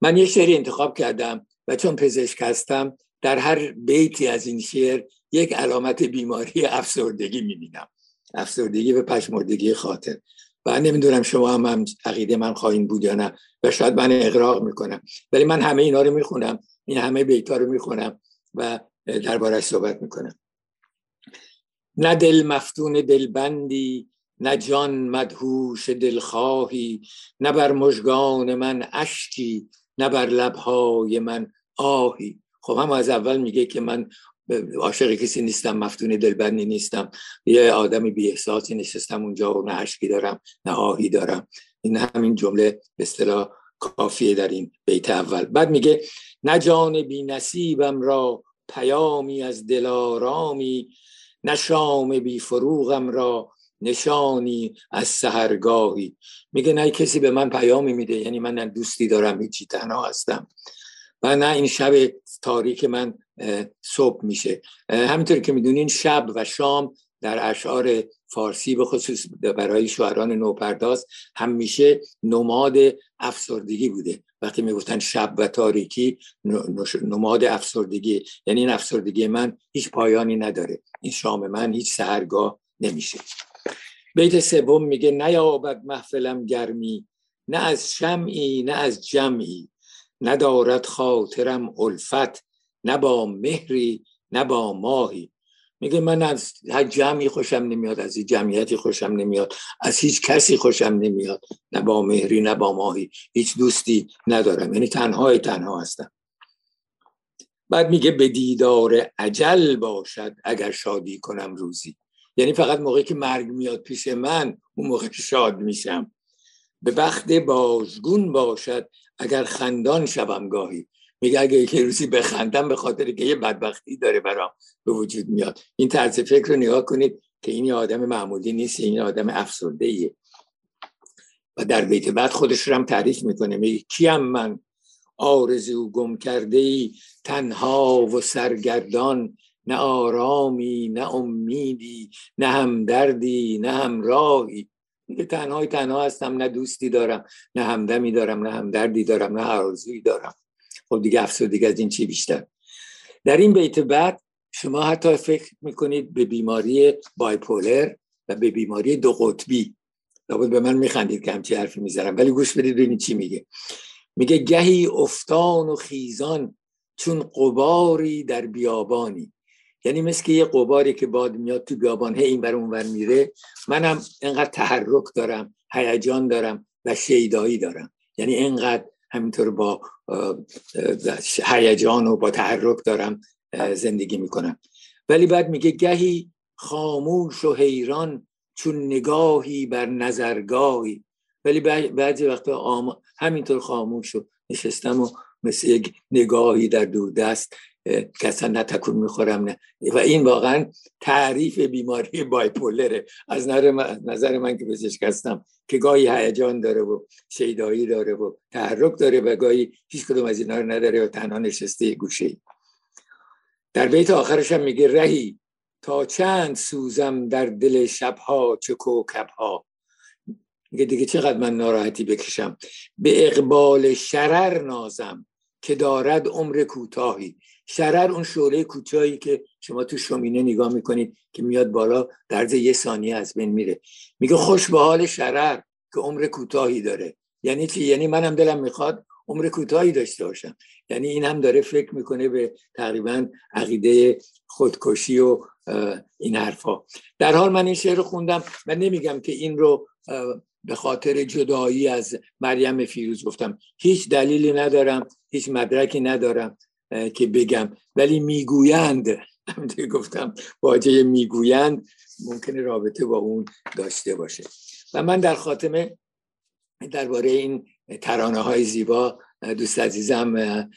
من یه شعری انتخاب کردم و چون پزشک هستم در هر بیتی از این شعر یک علامت بیماری افسردگی می‌بینم. افسردگی و پشمردگی خاطر. و نمی‌دونم شما هم, هم عقیده من خواهیم بود یا نه و شاید من اقراق می‌کنم. ولی من همه اینا رو می‌خونم این همه بیتا رو می‌خونم و دربارش صحبت می‌کنم. نه دل مفتون دلبندی نه جان مدهوش دلخواهی نه بر مژگان من اشکی نه بر لبهای من آهی. خب هم از اول میگه که من عاشق کسی نیستم مفتون دلبندی نیستم. یه آدمی بی احساسی نشستم اونجا و نه اشکی دارم نه آهی دارم. این همین جمله به اصطلاح کافیه در این بیت اول. بعد میگه نه جان بی نصیبم را پیامی از دلارامی نه شام بی فروغم را نشانی از سهرگاهی میگه نه کسی به من پیامی میده یعنی من نه دوستی دارم هیچی تنها هستم. و نه این شب تاریک من صبح میشه. همینطور که می‌دونین شب و شام در اشعار فارسی به خصوص برای شعران نوپرداز همیشه نماد افسردگی بوده. وقتی می‌گفتن شب و تاریکی نماد افسردگی یعنی این افسردگی من هیچ پایانی نداره. این شام من هیچ سهرگاه نمیشه. بیت سوم میگه نیابد محفلم گرمی نه از شمعی نه از جمعی. ندارد خاطرم الفت نه با مهری نه با ماهی. میگه من از هر جمعی خوشم نمیاد از این جمعیتی خوشم نمیاد از هیچ کسی خوشم نمیاد نه با مهری نه با ماهی. هیچ دوستی ندارم یعنی تنهای تنها هستم. بعد میگه به دیدار عجل باشد اگر شادی کنم روزی. یعنی فقط موقعی که مرگ میاد پیش من اون موقع شاد میشم. به بخت بازگون باشد اگر خندان شوم گاهی. میگه اگه یکی روزی بخندم به خاطر که یه بدبختی داره برام به وجود میاد. این طرز فکر رو نگاه کنید که این آدم معمولی نیست این آدم افسرده ایه و در بیت بعد خودش رو هم تعریف می‌کنه. میگه کیم من آرزو گم کرده ای تنها و سرگردان. نه آرامی نه امیدی نه همدردی نه همراهی. میگه تنهای تنها هستم نه دوستی دارم نه همدمی دارم نه همدردی دارم نه آرزویی دارم. خب دیگه افسردگی از این چی بیشتر؟ در این بیت بعد شما حتی فکر می‌کنید به بیماری بایپولر و به بیماری دو قطبی. لابد به من میخندید که همچی حرفی می‌ذارم ولی گوش بدید ببینید چی میگه. میگه گهی افتان و خیزان چون قباری در بیابانی. یعنی مثل یه قباری که باد میاد تو بیابان هی این بر اون میره منم انقدر تحرک دارم هیجان دارم و شیدایی دارم. یعنی انقدر همینطور با هیجان و با تحرک دارم زندگی می‌کنم. ولی بعد میگه گهی خاموش و حیران چون نگاهی بر نظرگاهی. ولی بعضی وقتا همینطور خاموش و نشستم و مثل یک نگاهی در دوردست اصلا نه تکون می‌خورم نه. و این واقعا تعریف بیماری بایپولره. از نظر من که پزشک هستم که گاهی هیجان داره و شیدایی داره و تحرک داره و گاهی هیچ کدوم از اینا رو نداره و تنها نشسته گوشه در بیت آخرش هم میگه رهی تا چند سوزم در دل شبها چه کوکبها. میگه دیگه چقدر من ناراحتی بکشم. به اقبال شرر نازم که دارد عمر کوتاهی. شرر اون شعله کوتاهی که شما تو شومینه نگاه می‌کنید که میاد بالا در یه ثانیه از بین میره. میگه خوش به حال شرر که عمر کوتاهی داره. یعنی چی؟ یعنی منم دلم می‌خواد عمر کوتاهی داشته باشم. یعنی این هم داره فکر می‌کنه به تقریبا عقیده خودکشی و این حرفا. در حال من این شعر رو خوندم و نمیگم که این رو به خاطر جدایی از مریم فیروز گفتم. هیچ دلیلی ندارم هیچ مدرکی ندارم. که بگم. ولی می‌گویند همونطور گفتم واجه می‌گویند ممکنه رابطه با اون داشته باشه. و من در خاتمه درباره این ترانه های زیبا دوست عزیزم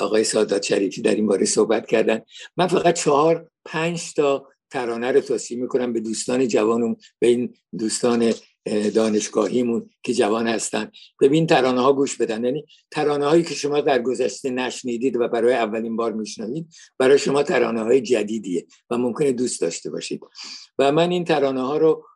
آقای سادات شریفی در این باره صحبت کردن. من فقط چهار پنج تا ترانه رو توصیه می‌کنم به دوستان جوانم به این دوستان دانشگاهیمون که جوان هستن. ببین ترانه ها گوش بدن. یعنی ترانه هایی که شما در گذشته نشنیدید و برای اولین بار میشنوید برای شما ترانه های جدیدیه و ممکنه دوست داشته باشید. و من این ترانه ها رو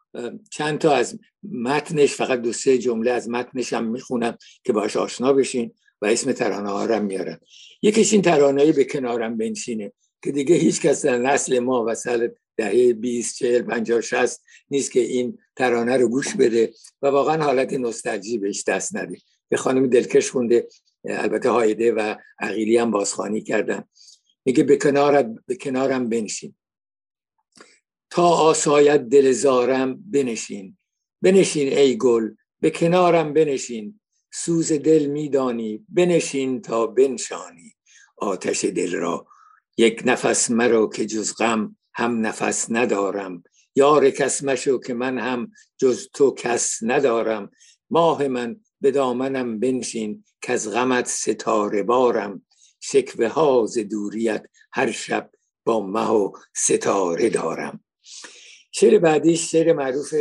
چند تا از متنش فقط دو سه جمله از متنش هم می‌خونم که باش آشنا بشین و اسم ترانه ها رو میارم. یکیش این ترانه به کنارم بنشینه که دیگه هیچ کس در نسل ما و دهه 20 40 50 60 نیست که این ترانه رو گوش بده و واقعا حالت نوستالژی بهش دست نده. به خانم دلکش خونده البته هایده و عقیلی هم بازخوانی کردن. میگه به کنارت به کنارم بنشین. تا آسایت دل زارم بنشین. بنشین ای گل به کنارم بنشین. سوز دل میدانی بنشین تا بنشانی. آتش دل را یک نفس مرا که جز غم هم نفس ندارم. یار کس مشو که من هم جز تو کس ندارم. ماه من به دامنم بنشین که از غمت ستاره بارم. شکوه ها ز دوریت هر شب با مه و ستاره دارم. شعر بعدیش شعر معروف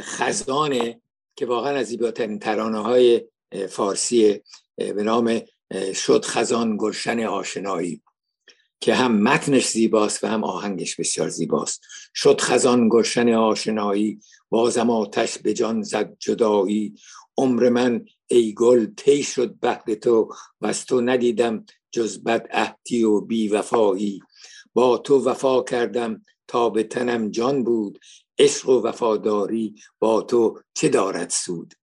خزانه که واقعا از زیباترین ترانه های فارسی به نام شد خزان گلشن آشنایی. که هم متنش زیباست و هم آهنگش بسیار زیباست. شد خزان گلشن آشنایی بازم آتش به جان زد جدایی. عمر من ای گل تی شد بهر تو و از تو ندیدم جز بد عهدی و بی وفایی با تو وفا کردم تا به تنم جان بود. عشق و وفاداری با تو چه دارد سود؟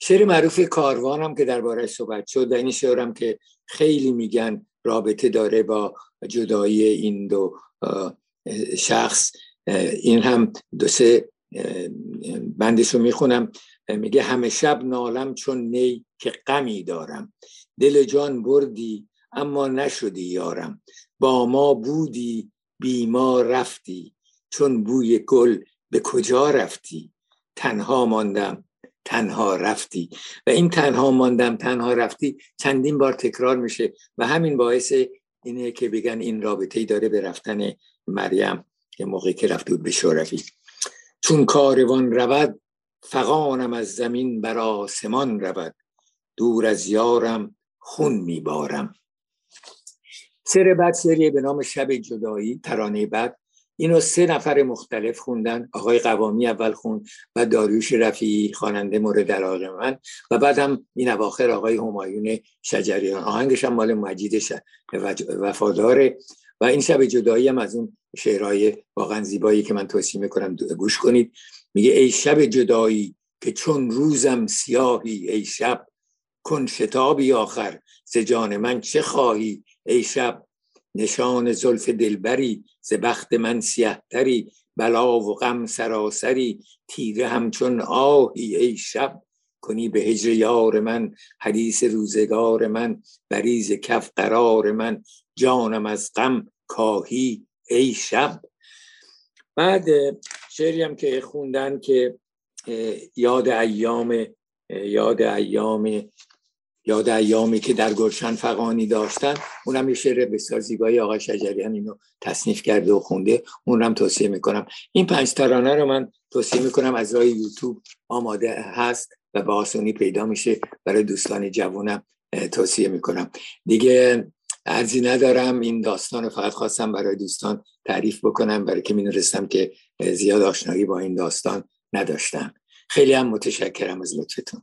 شعر معروف کاروانم که درباره صحبت شد و این شعرم که خیلی میگن رابطه داره با جدایی این دو شخص. این هم دو سه بندش رو می‌خونم. میگه همه شب نالم چون نی که غمی دارم. دل جان بردی اما نشدی یارم. با ما بودی بی ما رفتی. چون بوی گل به کجا رفتی؟ تنها ماندم تنها رفتی. و این تنها ماندم تنها رفتی چندین بار تکرار میشه و همین باعث اینه که بگن این رابطه ای داره به رفتن مریم که موقعی که رفته بود به شورفی چون کاروان رود فقانم از زمین بر آسمان رود. دور از یارم خون میبارم. سر بعد سریه به نام شب جدایی ترانه بعد. اینو سه نفر مختلف خوندن. آقای قوامی اول خوند و داریوش رفیعی خواننده مورد علاقه من. و بعدم این اواخر آقای همایون شجریان. آهنگش هم مال مجید وفاداره و این شب جدایی هم از اون شعرهای واقعا زیبایی که من توصیه می‌کنم گوش کنید. میگه ای شب جدایی که چون روزم سیاهی ای شب کن شتابی آخر ز جان من چه خواهی ای شب؟ نشان زلف دلبری ز بخت من سیهتری بلا و غم سراسری تیره همچون آهی ای شب. کنی به هجر یار من حدیث روزگار من بریز کف قرار من جانم از غم کاهی ای شب. بعد شعری هم که خوندن که یاد ایام یاد ایام یاد ایامی که در گلشن فقانی داشتن اونم یه شعر بسیار زیبایی آقای شجریان اینو تصنیف کرده و خونده. اونم توصیه می‌کنم. این پنج ترانه رو من توصیه می‌کنم از راه یوتیوب آماده هست و به آسونی پیدا میشه. برای دوستان جوانم توصیه می‌کنم. دیگه ارزی ندارم. این داستان رو فقط خواستم برای دوستان تعریف بکنم. برای که می‌دونستم که زیاد آشنایی با این داستان نداشتم. خیلی هم متشکرم از لطفتون.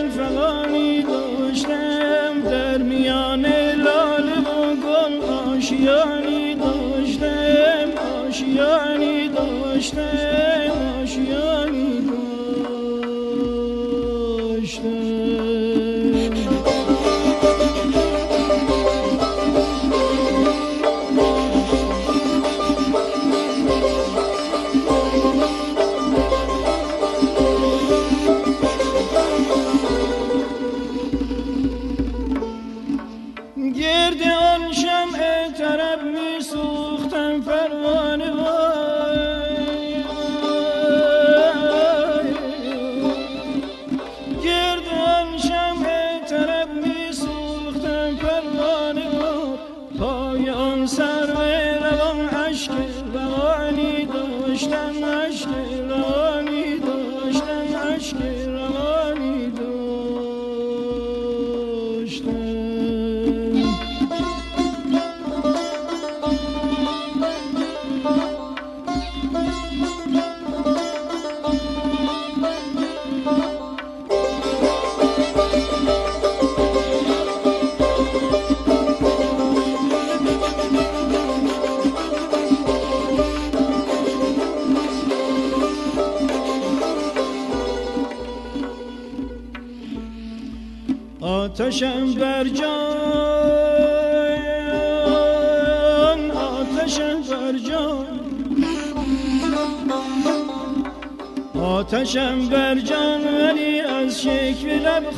آتشم بر جان ولی از شکل لب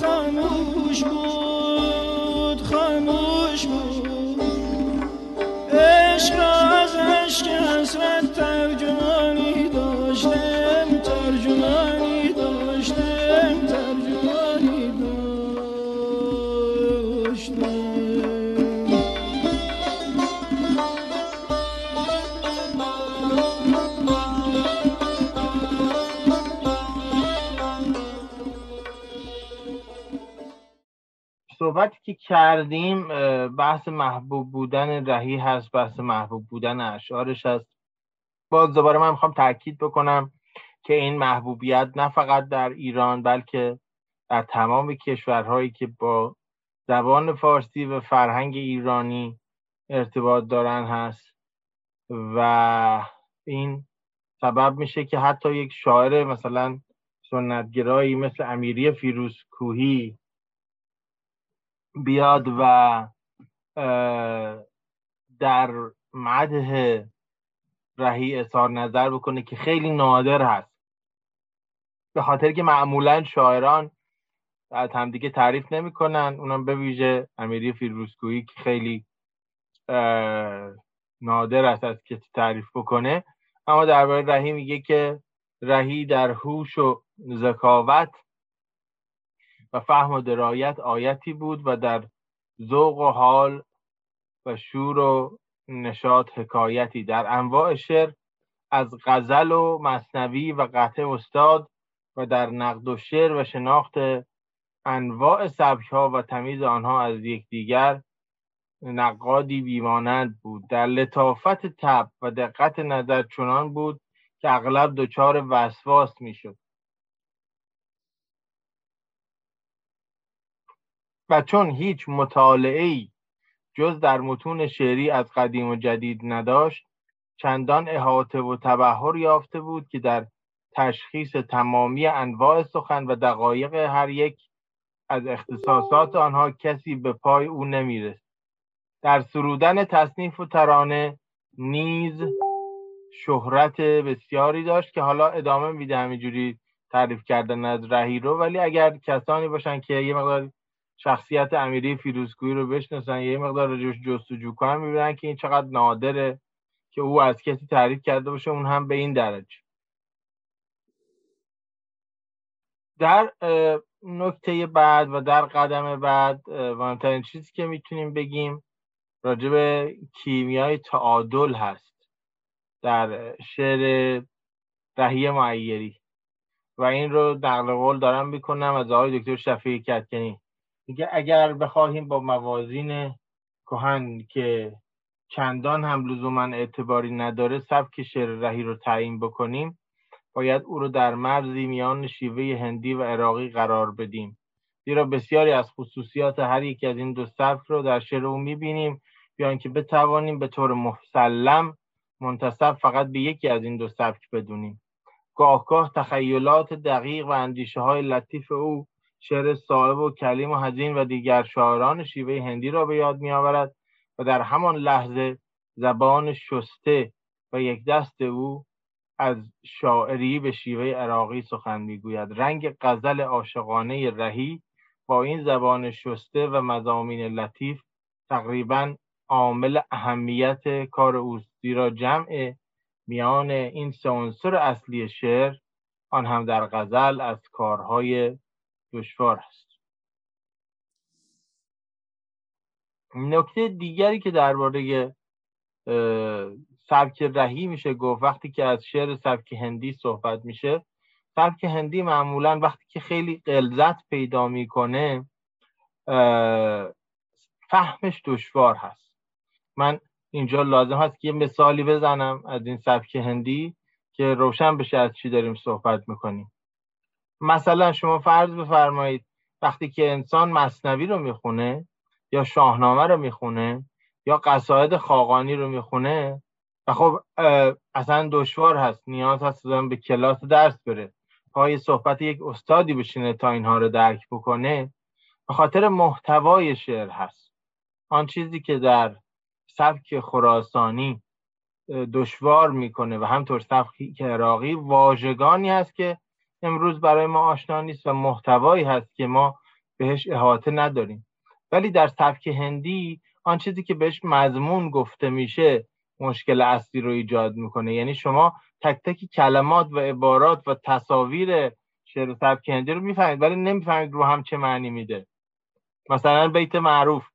کردیم بحث محبوب بودن رهی هست بحث محبوب بودن اشعارش هست. باز دوباره من می‌خوام تاکید بکنم که این محبوبیت نه فقط در ایران بلکه در تمام کشورهایی که با زبان فارسی و فرهنگ ایرانی ارتباط دارن هست. و این سبب میشه که حتی یک شاعر مثلا سنتگرایی مثل امیری فیروز کوهی بیاد و در مده رهی اظهار نظر بکنه که خیلی نادر هست. به خاطر که معمولا شاعران از همدیگه تعریف نمی‌کنن. اونم به ویژه امیری فیروزگویی که خیلی نادر است از کسی تعریف بکنه. اما درباره رهی میگه که رهی در هوش و ذکاوت و فهم و درایت آیتی بود و در ذوق و حال و شور و نشاط حکایتی. در انواع شعر از غزل و مصنوی و قطع استاد و در نقد و شعر و شناخت انواع سبک ها و تمیز آنها از یکدیگر نقادی بیمانند بود. در لطافت تب و دقت نظر چنان بود که اغلب دچار وسواس می‌شد. و چون هیچ مطالعه جز در متون شعری از قدیم و جدید نداشت چندان احاطه و تبهر یافته بود که در تشخیص تمامی انواع سخن و دقایق هر یک از اختصاصات آنها کسی به پای او نمیرست در سرودن تصنیف و ترانه نیز شهرت بسیاری داشت که حالا ادامه میده همینجوری تعریف کردن از رهی رو. ولی اگر کسانی باشن که یه مقدار شخصیت امیری فیروزگویی رو بشناسن یه مقدار رجوش جستجو کنن می‌بینن که این چقدر نادره که او از کسی تعریف کرده باشه اون هم به این درجه. در نکته بعد و در قدم بعد مهمترین چیزی که می‌تونیم بگیم راجع به کیمیای تعادل هست در شعر رهی معیری. و این رو نقل قول دارم می‌کنم از آقای دکتر شفیعی کتکنی. میگه اگر بخواهیم با موازین کهن که چندان هم لزوما اعتباری نداره سبک شعر رهی رو تعیین بکنیم باید او رو در مرزی میان شیوه هندی و عراقی قرار بدیم. زیرا بسیاری از خصوصیات هر یک از این دو سبک رو در شعر او می‌بینیم بیان که بتوانیم به طور مسلم منتصب فقط به یکی از این دو سبک بدونیم. گاه گاه تخیلات دقیق و اندیشه های لطیف او شعر صاحب و کلیم و هزین و دیگر شاعران شیوه هندی را به یاد می آورد و در همان لحظه زبان شسته و یک دست او از شاعری به شیوه عراقی سخن می‌گوید. رنگ غزل عاشقانه رهی با این زبان شسته و مزامین لطیف تقریبا عامل اهمیت کار اوست زیرا جمع میان این سه اصلی شعر آن هم در غزل از کارهای دشوار است. نکته دیگری که درباره سبک رهی میشه گفت وقتی که از شعر سبک هندی صحبت میشه سبک هندی معمولا وقتی که خیلی قلزت پیدا می‌کنه فهمش دشوار هست. من اینجا لازم هست که یه مثالی بزنم از این سبک هندی که روشن بشه از چی داریم صحبت می‌کنیم. مثلا شما فرض بفرمایید وقتی که انسان مصنوی رو می‌خونه یا شاهنامه رو می‌خونه یا قصاید خاقانی رو می‌خونه و خب اصلا دشوار هست نیاز هست به کلاس درس بره پای صحبت یک استادی بشینه تا اینها رو درک بکنه به خاطر محتوای شعر هست. آن چیزی که در سبک خراسانی دشوار می‌کنه و همطور سبک عراقی واژگانی هست که امروز برای ما آشنا نیست و محتوایی هست که ما بهش احاطه نداریم. ولی در سبک هندی آن چیزی که بهش مضمون گفته میشه مشکل اصلی رو ایجاد می‌کنه. یعنی شما تک تک کلمات و عبارات و تصاویر شعر و سبک هندی رو می‌فهمید ولی نمی‌فهمید رو هم چه معنی میده. مثلا بیت معروف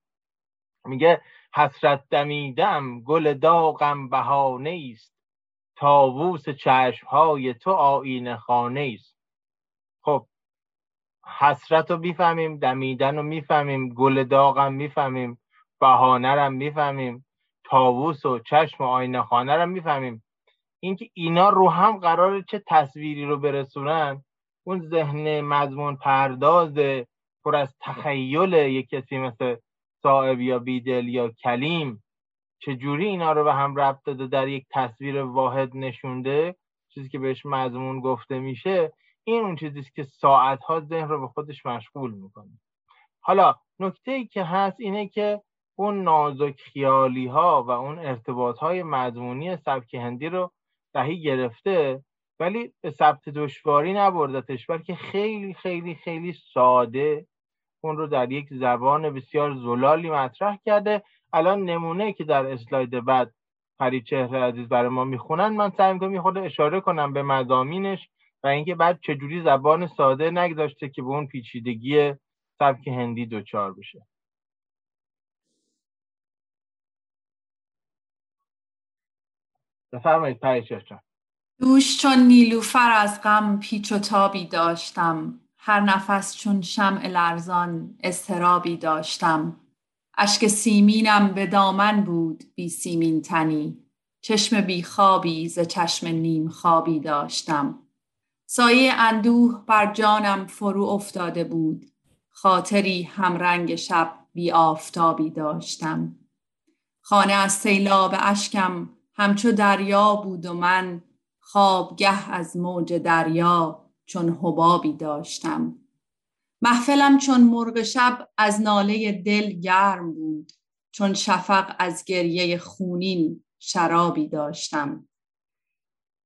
میگه حسرت دمیدم گل داغم بهانه است تاووس چشمهای تو آینه خانه است حسرت رو می‌فهمیم دمیدن رو می‌فهمیم گل داغم می‌فهمیم بهانه رو می‌فهمیم تاووس و چشم آینه خانه رو می‌فهمیم. اینکه اینا رو هم قرار چه تصویری رو برسونن اون ذهن مضمون پرداز پر از تخیل یک کسی مثل صاحب یا بیدل یا کلیم. چجوری اینا رو به هم ربط داده در یک تصویر واحد نشونده؟ چیزی که بهش مضمون گفته میشه این اون چیزیست که ساعتها ذهن رو به خودش مشغول می‌کنه. حالا نکته ای که هست اینه که اون نازک خیالی ها و اون ارتباط های مضمونی سبک هندی رو رهی گرفته ولی به ثبت دشواری نبردتش بلکه خیلی خیلی خیلی ساده اون رو در یک زبان بسیار زلالی مطرح کرده. الان نمونه که در اسلاید بعد پری چهره عزیز برای ما می‌خونن من سعی می‌کنم خود اشاره کنم به مضامینش. و اینکه بعد چجوری زبان ساده نگذاشته که به اون پیچیدگی سبک هندی دچار بشه. بفرمایید پریچه دوش چون نیلوفر از غم پیچ و تابی داشتم. هر نفس چون شمع لرزان استرابی داشتم. اشک سیمینم به دامن بود بی سیمین تنی. چشم بی خوابی ز چشم نیم خوابی داشتم. سایه اندوه بر جانم فرو افتاده بود. خاطری همرنگ شب بی آفتابی داشتم. خانه از سیلاب اشکم همچو دریا بود و من خوابگه از موج دریا چون حبابی داشتم. محفلم چون مرغ شب از ناله دل گرم بود. چون شفق از گریه خونین شرابی داشتم.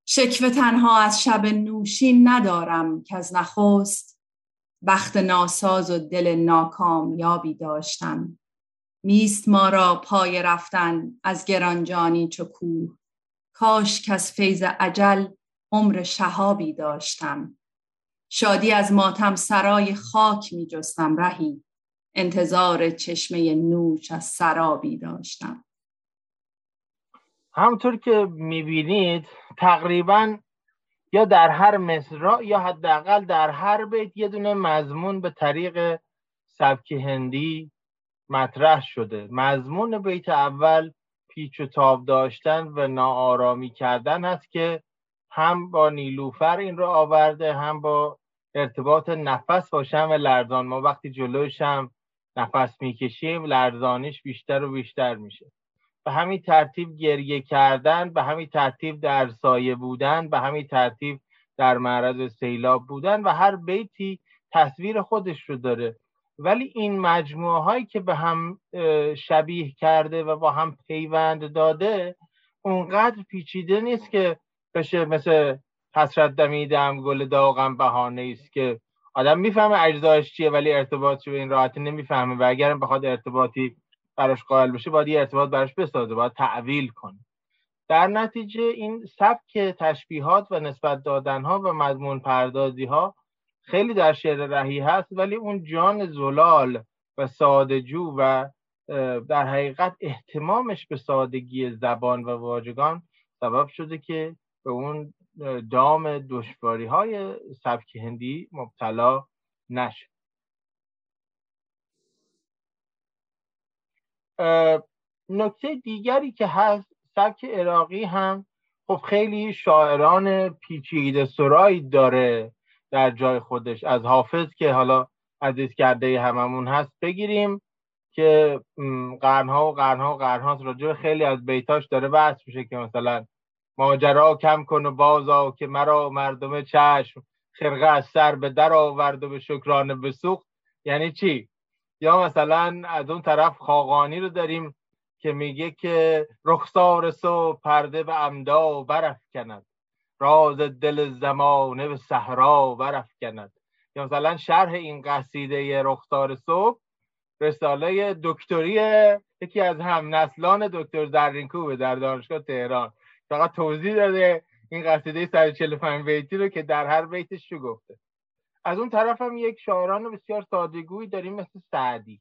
شکوه تنها از شب نوشین ندارم که از نخست بخت ناساز و دل ناکامیابی داشتم. میست ما را پای رفتن از گرانجانی چو کوه. کاش از فیض عجل عمر شهابی داشتم. شادی از ماتم سرای خاک می جستم رهی. انتظار چشمه نوش از سرابی داشتم. همطور که می‌بینید تقریبا یا در هر مصرع یا حداقل در هر بیت یه دونه مضمون به طریق سبک هندی مطرح شده. مضمون بیت اول پیچ و تاب داشتن و ناآرامی کردن هست که هم با نیلوفر این رو آورده هم با ارتباط نفس با شم لرزان. ما وقتی جلوش هم نفس می‌کشیم لرزانش بیشتر و بیشتر میشه. به همین ترتیب گریه کردن به همین ترتیب در سایه بودن به همین ترتیب در معرض سیلاب بودن و هر بیتی تصویر خودش رو داره. ولی این مجموعه هایی که به هم شبیه کرده و با هم پیوند داده اونقدر پیچیده نیست که بشه مثل حسرت دمیدم گل داغم بهانه است که آدم می‌فهمه اجزایش چیه ولی ارتباطش به این راحتی نمی‌فهمه و اگرم بخواد ارتباطی براش قائل بشه باید یه ارتباط براش بسازه باید تعویل کنه. در نتیجه این سبک تشبیهات و نسبت دادن ها و مضمون پردازی ها خیلی در شعر رهی هست ولی اون جان زلال و سادجو و در حقیقت احتمامش به سادگی زبان و واژگان سبب شده که به اون دام دشواری های سبک هندی مبتلا نشه. نکته دیگری که هست سبک عراقی هم خب خیلی شاعران پیچیده سرایی داره در جای خودش. از حافظ که حالا عزیز کرده هممون هست بگیریم که قرنها و قرنها و قرنها راجع خیلی از بیتاش داره بحث میشه که مثلا ماجرا کم کن و بازا که مرا مردم چشم خرقه از سر به در آورد و به شکرانه بسوخت. یعنی چی؟ یا مثلا از اون طرف خاقانی رو داریم که میگه که رخسار سو پرده به امدا کند راز دل زمانه به صحرا کند یا مثلا شرح این قصیده رخسار صبح رساله دکتری یکی از هم نسلان دکتر زرینکوبه در دانشگاه تهران. فقط توضیح داده این قصیده 145 بیتی رو که در هر بیتش چی گفته. از اون طرف هم یک شاعران بسیار سادگویی داریم مثل سعدی.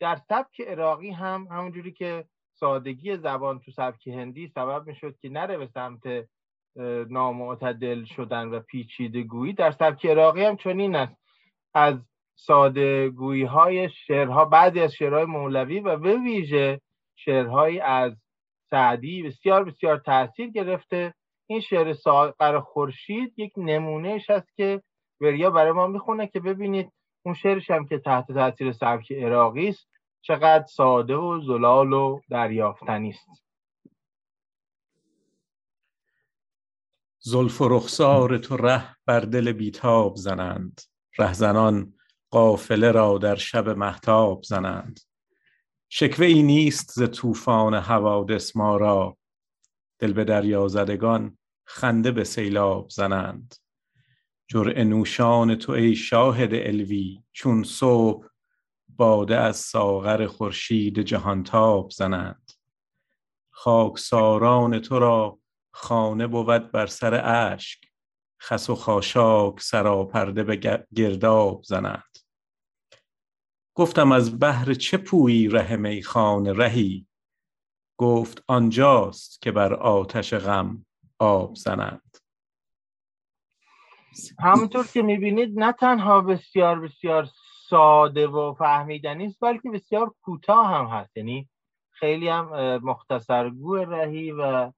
در سبک عراقی هم همونجوری که سادگی زبان تو سبک هندی سبب می‌شد که نره به سمت نامعتدل شدن و پیچیده گویی در سبک عراقی هم چنین است. از ساده گویی های شعرها بعضی از شعرهای مولوی و به ویژه شعرهایی از سعدی بسیار بسیار تاثیر گرفته. این شعر ساقر خورشید یک نمونهش هست که وریا برای ما می‌خونه که ببینید اون شعرش هم که تحت تاثیر سبک عراقی است چقدر ساده و زلال و دریافتنی است. زلف و رخسار تو ره بر دل بیتاب زنند. رهزنان قافله را در شب محتاب زنند. شکوه ای نیست ز طوفان حوادث ما را. دل به دریا زدگان خنده به سیلاب زنند. جرع نوشان تو ای شاهد الوی چون صبح باده از ساغر خورشید جهانتاب زنند. خاکساران تو را خانه بود بر سر اشک خس و خاشاک سراپرده به گرداب زنند. گفتم از بهر چه پویی ره میخانه رهی؟ گفت آنجاست که بر آتش غم آب زنند. همونطور که می‌بینید نه تنها بسیار بسیار ساده و فهمیدنی است بلکه بسیار کوتاه هم هست. یعنی خیلی هم مختصرگو رهی و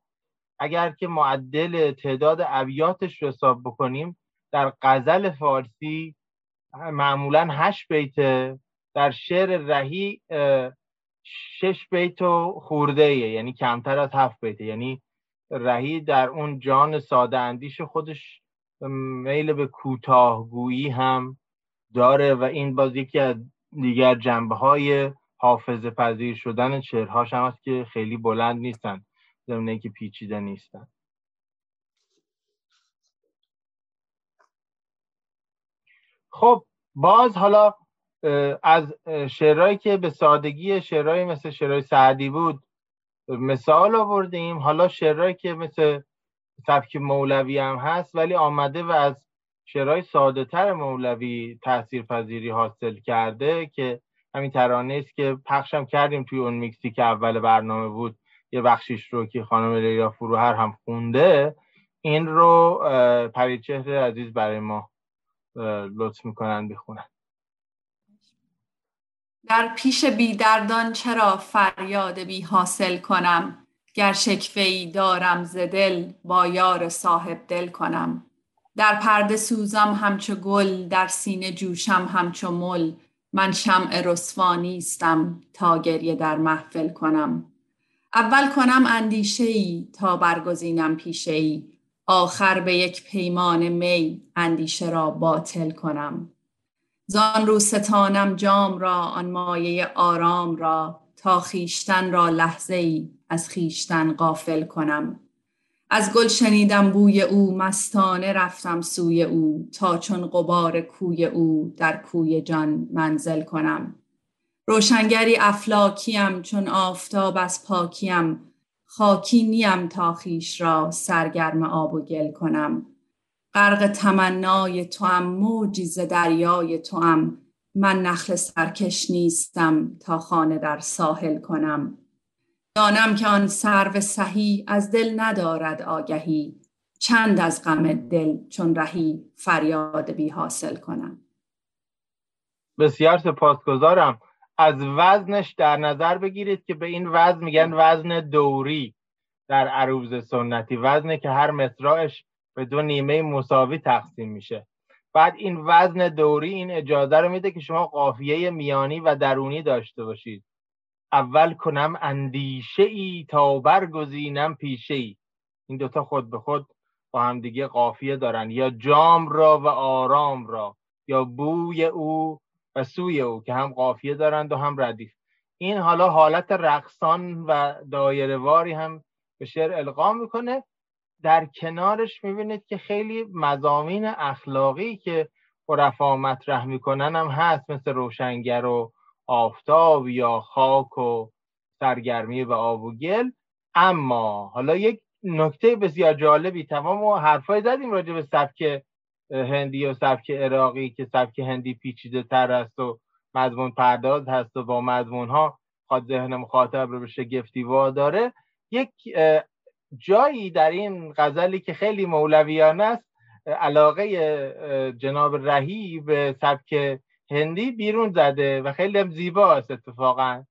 اگر که معدل تعداد ابیاتش رو حساب بکنیم در غزل فارسی معمولا هشت بیته در شعر رهی شش بیت و خورده یعنی کمتر از هفت بیته یعنی رهی در اون جان ساده اندیش خودش میل به کوتاهگویی هم داره و این باز یکی از دیگر جنبه های حافظ پذیر شدن شعرهاش هم هست که خیلی بلند نیستن زمینه که پیچیده نیستن. خب باز حالا از شعرهایی که به سادگی شعرهایی مثل شعرهای سعدی بود مثال آوردیم. حالا شعرهایی که مثل سبک مولوی هم هست ولی آمده و از شعرهای ساده تر مولوی تاثیر پذیری حاصل کرده که همین ترانه است که پخشم کردیم توی اون میکسی که اول برنامه بود یه بخشیش رو که خانم لیلا فروهر هم خونده این رو پریچهر عزیز برای ما لطف می‌کنن بخونن. در پیش بیدردان چرا فریاد بی حاصل کنم؟ گر شکفه دارم ز دل با یار صاحب دل کنم. در پرده سوزم همچو گل در سینه جوشم همچو مل. من شمع رسوا نیستم تا گریه در محفل کنم. اول کنم اندیشه ای تا برگزینم پیشه ای آخر به یک پیمان می اندیشه را باطل کنم. زان رو ستانم جام را آن مایه آرام را تا خیشتن را لحظه ای از خیشتن غافل کنم. از گل شنیدم بوی او مستانه رفتم سوی او تا چون قبار کوی او در کوی جان منزل کنم. روشنگری افلاکیم چون آفتاب از پاکیم خاکی نیم تا خیش را سرگرم آب و گل کنم. غرق تمنای تو هم موجی دریای تو هم من نخل سرکش نیستم تا خانه در ساحل کنم. دانم که آن سرو سهی از دل ندارد آگهی چند از غم دل چون رهی فریاد بی حاصل کنم. بسیار سپاسگزارم. از وزنش در نظر بگیرید که به این وزن میگن وزن دوری در عروض سنتی. وزنه که هر مصراعش به دو نیمه مساوی تقسیم میشه. بعد این وزن دوری این اجازه رو میده که شما قافیه میانی و درونی داشته باشید. اول کنم اندیشه ای تا برگزینم پیشه ای این دوتا خود به خود با هم دیگه قافیه دارن. یا جام را و آرام را یا بوی او و سوی او که هم قافیه دارند و هم ردیف. این حالا حالت رقصان و دایرهواری هم به شعر القام می‌کنه. در کنارش می‌بینید که خیلی مزامین اخلاقی که عرفا مطرح می‌کنن هم هست مثل روشنگر و آفتاب یا خاک و سرگرمی و آب و گل. اما حالا یک نکته بسیار جالبی تمام و حرفای زدیم راجع به سبک هندی و سبک عراقی که سبک هندی پیچیده تر است و مضمون پرداز هست و با مضمون ها خواد ذهن مخاطب رو به شگفتی داره یک جایی در این غزلی که خیلی مولویانه است علاقه جناب رهی به سبک هندی بیرون زده و خیلی هم زیباست اتفاقا.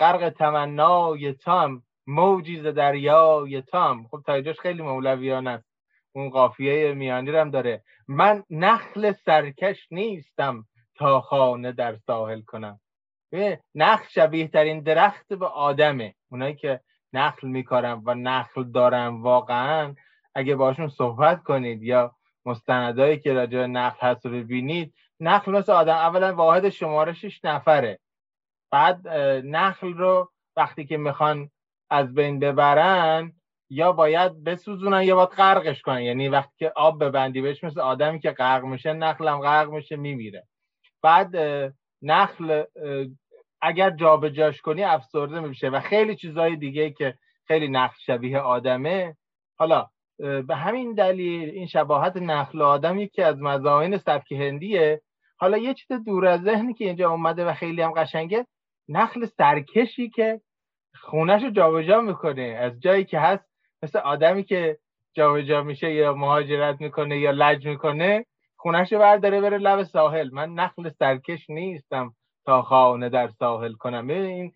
غرق تمنای تام موجی ز دریای تام. خب تا خیلی مولویانه است اون قافیه میانی هم داره. من نخل سرکش نیستم تا خانه در ساحل کنم. نخل شبیه ترین درخت به آدمه. اونایی که نخل میکارن و نخل دارن واقعا اگه باشون صحبت کنید یا مستندایی که راجع نخل هست رو ببینید نخل آدم اولا واحد شمارشش نفره. بعد نخل رو وقتی که می‌خوان از بین ببرن یا باید بسوزونن یا باید غرقش کنن. یعنی وقتی که آب ببندی بهش مثل آدمی که غرق میشه نخلم غرق میشه میمیره. بعد نخل اگر جابجاش کنی افسرده میشه. و خیلی چیزهای دیگه که خیلی نخل شبیه آدمه. حالا به همین دلیل این شباهت نخل آدم یکی از مزاین سبک هندیه. حالا یه چیز دور از ذهنی که اینجا اومده و خیلی هم قشنگه نخل سرکشی که خونش رو جابجا می‌کنه. از جایی که هست مثل آدمی که جابجا میشه یا مهاجرت می‌کنه یا لج می‌کنه خونش رو برداره بره لب ساحل. من نخل سرکش نیستم تا خانه در ساحل کنم. این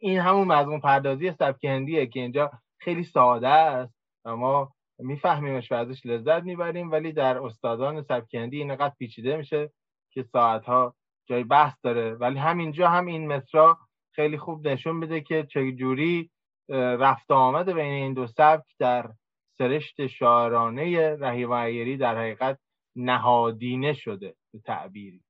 این همون مضمون پردازی سبک هندیه که اینجا خیلی ساده است. و ما میفهمیمش و ازش لذت می‌بریم ولی در استادان سبک هندی اینقدر پیچیده میشه. که ساعتها جای بحث داره. ولی همینجا هم این مصرا خیلی خوب نشون میده که چجوری رفت آمد بین این دو سبک در سرشت شاعرانه رهی و در حقیقت نهادینه شده به تعبیری.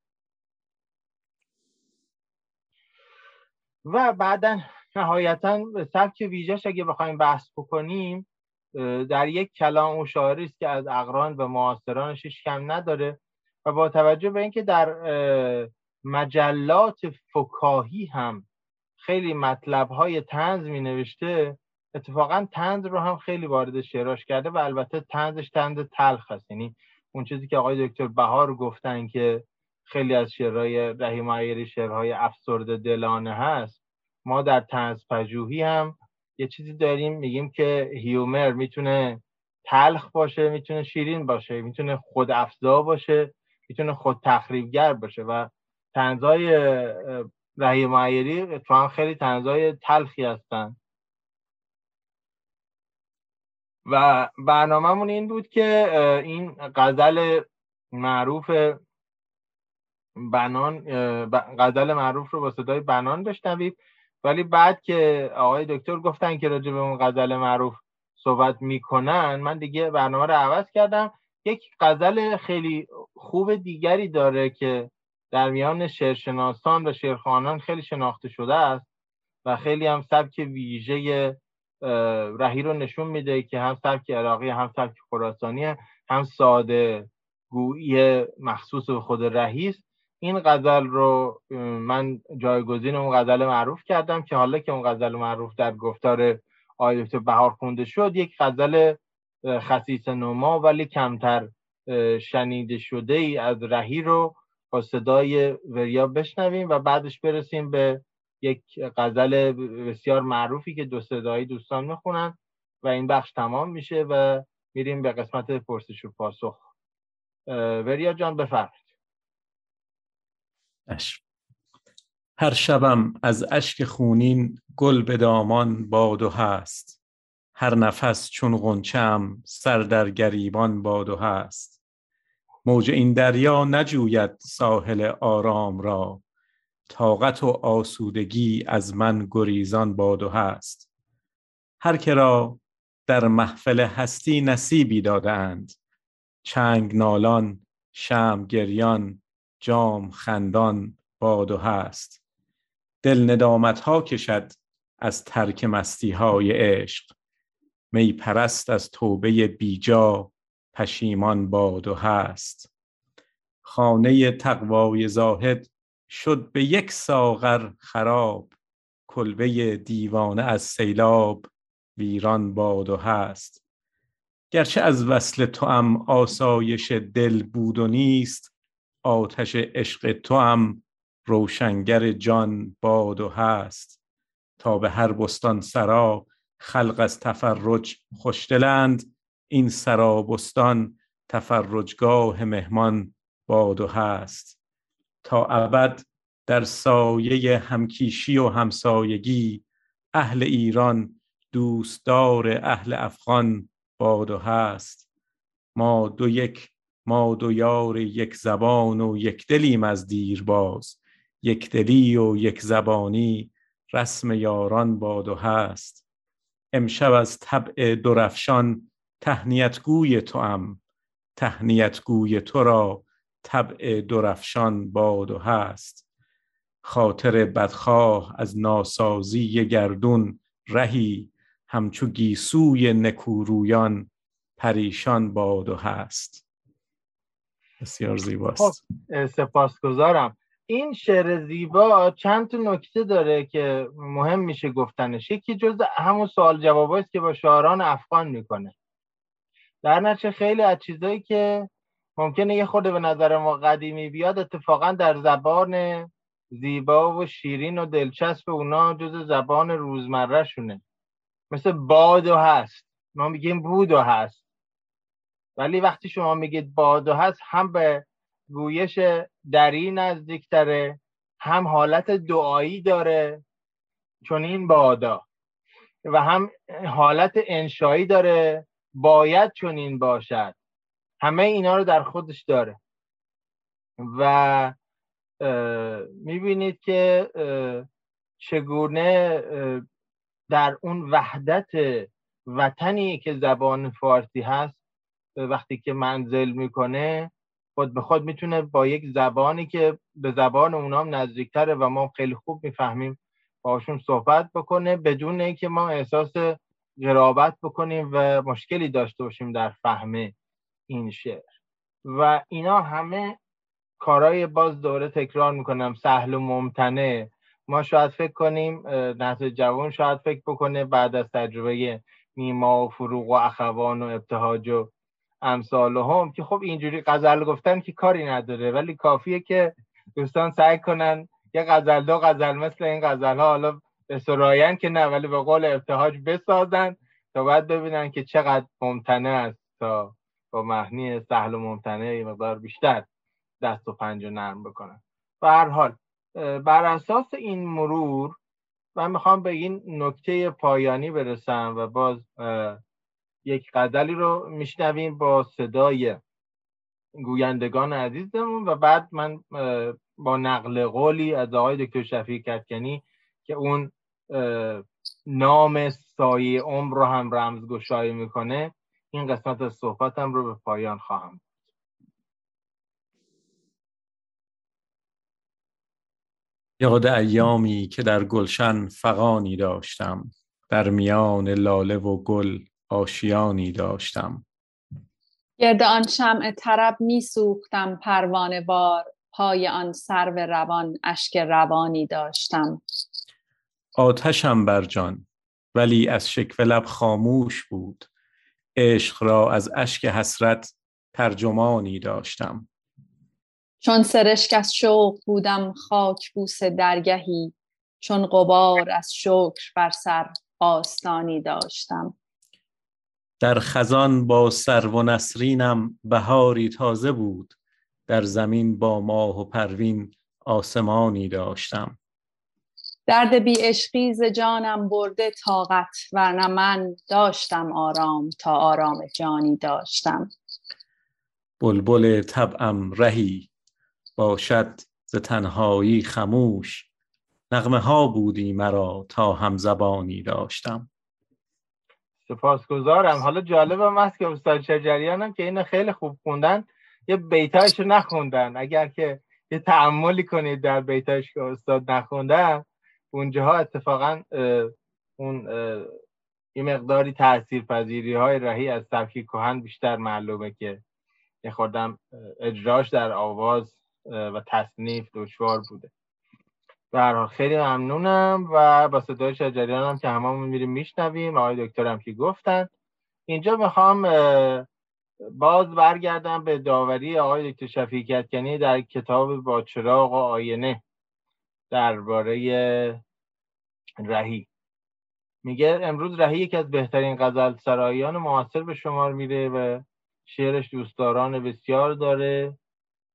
و بعدا نهایتا سبک ویژش اگه بخوایم بحث بکنیم در یک کلام و شاعری است که از اقران و معاصرانش کم نداره. و با توجه به اینکه در مجلات فکاهی هم خیلی مطلب های تنز می نوشته اتفاقا تنز رو هم خیلی وارد شعراش کرده و البته تنزش تنز تلخ هست یعنی اون چیزی که آقای دکتر بهار گفتن که خیلی از شعرهای رحیم عیری شعرهای افسرده دلانه هست ما در تنز پژوهی هم یه چیزی داریم میگیم که هیومر می‌تونه تلخ باشه می‌تونه شیرین باشه می‌تونه خود افزا باشه. می‌تونه خود تخریبگر باشه و تنزای رحیم عیری اتفاقا خیلی تنزای تلخی هستن. و برنامهمون این بود که این غزل معروف بنان غزل معروف رو با صدای بنان بشنوید. ولی بعد که آقای دکتر گفتن که راجع به اون غزل معروف صحبت می‌کنن من دیگه برنامه رو عوض کردم. یک غزل خیلی خوب دیگری داره که در میان شعرشناسان و شعرخوانان خیلی شناخته شده است و خیلی هم سبک ویژه رهی رو نشون میده که هم سبک عراقی هم سبک خراسانی هم ساده گویی مخصوص به خود رهی این غزل رو من جایگزین اون غزل معروف کردم که حالا که اون غزل معروف در گفتار آقای بهار خونده شد یک غزل خصیص نما ولی کمتر شنیده شده ای از رهی رو با صدای وریا بشنویم و بعدش برسیم به یک غزل بسیار معروفی که دو صدایی دوستان می‌خونن و این بخش تمام میشه و میریم به قسمت پرسش و پاسخ. وریا جان بفرمایید. هر شبم از اشک خونین گل به دامان باد هست. هر نفس چون غنچم سر در گریبان باد و هست. موج این دریا نجوید ساحل آرام را. طاقت و آسودگی از من گریزان باد و هست. هر که را در محفل هستی نصیبی دادند چنگ نالان شم گریان جام خندان باد و هست. دل ندامت ها کشد از ترک مستی های عشق. می پرست از توبه بیجا پشیمان باد و هست. خانه تقوای زاهد شد به یک ساغر خراب کلبه دیوانه از سیلاب ویران باد و هست. گرچه از وصل تو هم آسایش دل بود و نیست آتش عشق تو هم روشنگر جان باد و هست. تا به هر بستان سرا خلق از تفرج خوشدلند این سرا بستان تفرجگاه مهمان باد و هست. تا ابد در سایه همکیشی و همسایگی اهل ایران دوستدار اهل افغان باد و هست. ما دو یک ما دو یار یک زبان و یک دلیم از دیرباز یک دلی و یک زبانی رسم یاران باد و هست. امشب از طبع درفشان تهنیت گوی تو ام تهنیت گوی تو را طبع درفشان باد و هست. خاطر بدخواه از ناسازی گردون رهی. همچو گیسوی نکورویان پریشان باد و هست. بسیار زیباست. خب سپاسگزارم. این شعر زیبا چند تا نکته داره که مهم میشه گفتنش. یکی جز همون سوال جواب است که با شاعران افغان می‌کنه. در خیلی از چیزایی که ممکنه یه خورده به نظر ما قدیمی بیاد اتفاقا در زبان زیبا و شیرین و دلچسب اونا جز زبان روزمره شونه. مثل باد و هست. ما میگیم بود و هست. ولی وقتی شما میگید باد و هست هم به گویش دری نزدیکتره هم حالت دعایی داره چون این بادا و هم حالت انشایی داره باید این باشد. همه اینا رو در خودش داره. و می‌بینید که چگونه در اون وحدت وطنی که زبان فارسی هست وقتی که منزل می‌کنه خود به خود می‌تونه با یک زبانی که به زبان اونام نزدیکتره و ما خیلی خوب می‌فهمیم باشون صحبت بکنه بدون اینکه ما احساس قرابت بکنیم و مشکلی داشته باشیم در فهم این شعر. و اینا همه کارهای باز دوره تکرار می‌کنم. سهل و ممتنه ما شاید فکر کنیم نسل جوان شاید فکر بکنه بعد از تجربه نیما و فروغ و اخوان و ابتهاج و امثال هم که خب اینجوری غزل گفتن که کاری نداره ولی کافیه که دوستان سعی کنن یه غزل دو غزل مثل این غزل ها حالا به سراین که نه ولی به قول ابتهاج بسازن تا بعد ببینن که چقدر ممتنه است تا با معنی سهل و ممتنه مقدار بیشتر دست و پنجه نرم بکنن. و هر حال بر اساس این مرور من می‌خوام به این نکته پایانی برسم و باز یک غزلی رو میشنویم با صدای گویندگان عزیزمون و بعد من با نقل قولی از آقای دکتر شفیع کتکنی که اون نام سایه عمر رو هم رمزگشایی می‌کنه این قسمت از صحبتم رو به پایان خواهم. یاد ایامی که در گلشن فقانی داشتم در میان لاله و گل آشیانی داشتم. گرد آن شمع طرب می سوختم پروانه بار پای آن سرو روان اشک روانی داشتم. آتشم بر جان ولی از شکوه لب خاموش بود. عشق را از اشک حسرت ترجمانی داشتم. چون سرشک از شوق بودم خاک بوس درگهی. چون قبار از شکر بر سر آستانی داشتم. در خزان با سرو و نسرینم بهاری تازه بود. در زمین با ماه و پروین آسمانی داشتم. درد بی عشقی ز جانم برده طاقت ورنه من داشتم آرام تا آرام جانی داشتم. بلبل طبعم رهی باشد ز تنهایی خموش. نغمه ها بودی مرا تا هم زبانی داشتم. سپاسگزارم. حالا جالبم هست که استاد شجریان هم که اینو خیلی خوب خوندن یه بیتایش رو نخوندن. اگر که یه تعملی کنید در بیتایش که استاد نخوندن اونجاها اتفاقا اون یه مقداری تأثیر پذیری های رهی از سبکی کهن بیشتر معلومه که یه خوردم اجراش در آواز و تصنیف دشوار بوده. حال خیلی ممنونم و با صدای شجریان هم که هممون میریم میشنویم. آقای دکتر هم که گفتن. اینجا می‌خوام باز برگردم به داوری آقای دکتر شفیق کنی در کتاب با چراغ و آینه درباره رهی میگه امروز رهی یکی از بهترین غزل سرایان معاصر به شمار میره و شعرش دوستداران بسیار داره.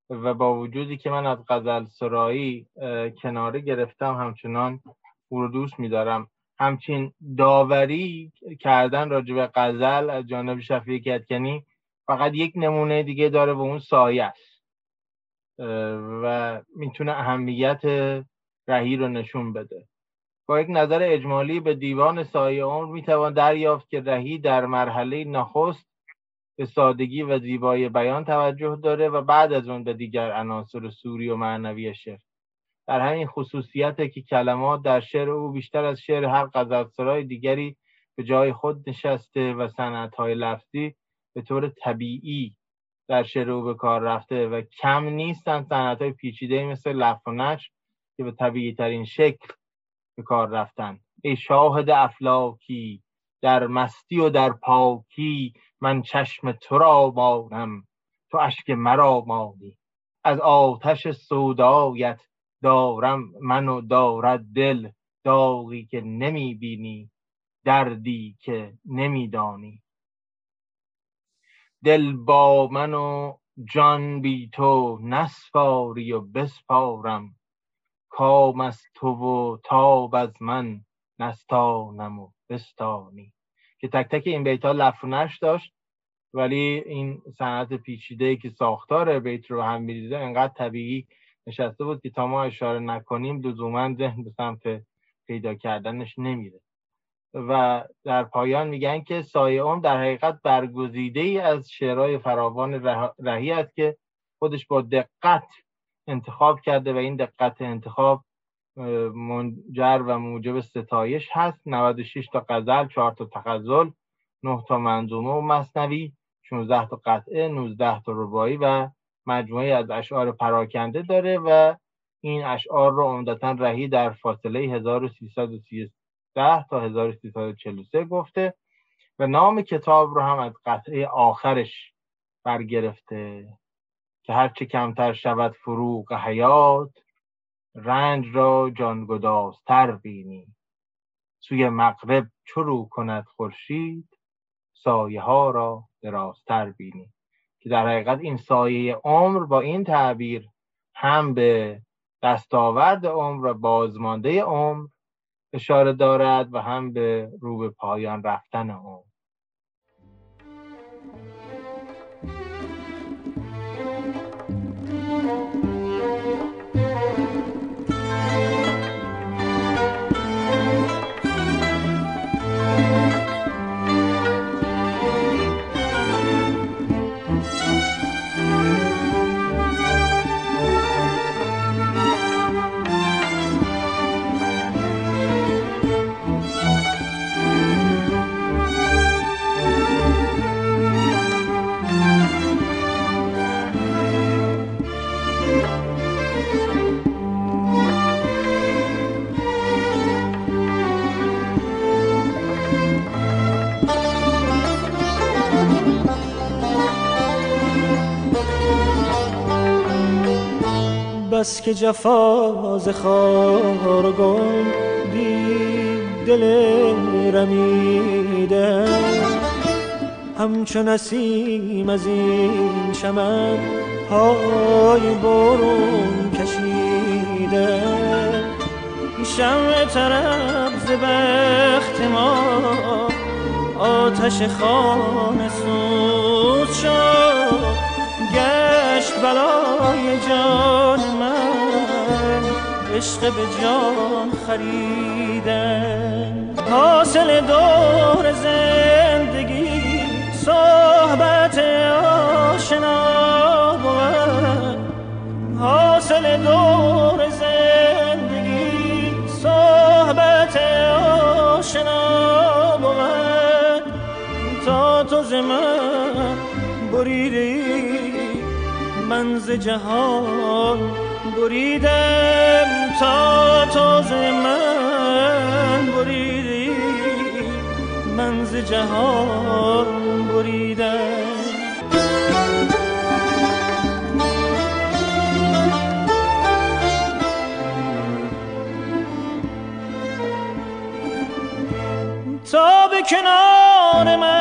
و با وجودی که من از غزل سرایی کناره گرفتم همچنان او رو دوست میدارم. همچین داوری کردن راجع به غزل از جانب شفیق کتکنی فقط یک نمونه دیگه داره و اون سایه است. و می‌تونه اهمیت رهی رو نشون بده. با یک نظر اجمالی به دیوان سایه عمر می‌توان دریافت که رهی در مرحله نخست به سادگی و زیبایی بیان توجه داره و بعد از اون به دیگر عناصر سوری و معنوی شعر. در همین خصوصیت که کلمات در شعر او بیشتر از شعر هر غزلسرای دیگری به جای خود نشسته و های لفظی به طور طبیعی در شعر او به کار رفته و کم نیستن های پیچیده مثل لف و نش که به طبیعی ترین شکل به کار رفتن. ای شاهد افلاکی در مستی و در پاکی من چشم تو را بارم تو اشک مرا مانی. از آتش سودایت دارم منو دارد دل داغی که نمی بینی دردی که نمیدانی دل با من و جان بی تو نسپاری و بسپارم. کام از تو و تاب از من نستانم و بستانی. که تک تک این بیت ها لفونش داشت ولی این صنعت پیچیده که ساختار بیت رو هم میریزه انقدر طبیعی نشسته بود که تا ما اشاره نکنیم لزوما ذهن به سمت پیدا کردنش نمیره. و در پایان میگن که سایه اون در حقیقت برگزیده ای از شعرهای فراوان رهی است که خودش با دقت انتخاب کرده و این دقت انتخاب منجر و موجب ستایش هست. 96 تا غزل 4 تا تغزل 9 تا منظومه و مصنوی 16 تا قطعه 19 تا ربایی و مجموعه از اشعار پراکنده داره و این اشعار رو عمدتا رهی در فاصله 1313 تا 1343 گفته و نام کتاب رو هم از قطعه آخرش برگرفته که هرچه کمتر شود فروغ حیات رنج را جانگدازتر بینی. سوی مغرب چرو کند خورشید سایه ها را درازتر بینی. که در حقیقت این سایه عمر با این تعبیر هم به دستاورد عمر و بازمانده عمر اشاره دارد و هم به رو به پایان رفتن عمر. بس که جفاز خارگون دید دل رمیده. همچون نسیم از این چمن های برون کشیده. شمع طرف ز بخت ما آتش خانه سوز شد. گشت بلای جان عشق به جان خریدن حاصل دور زندگی صحبت آشنا بود. حاصل دور زندگی صحبت آشنا بود. تا تو زمان بریده من ز جهان بریدم. تا تو من بریدی من ز جهان بریدن تا به کنار من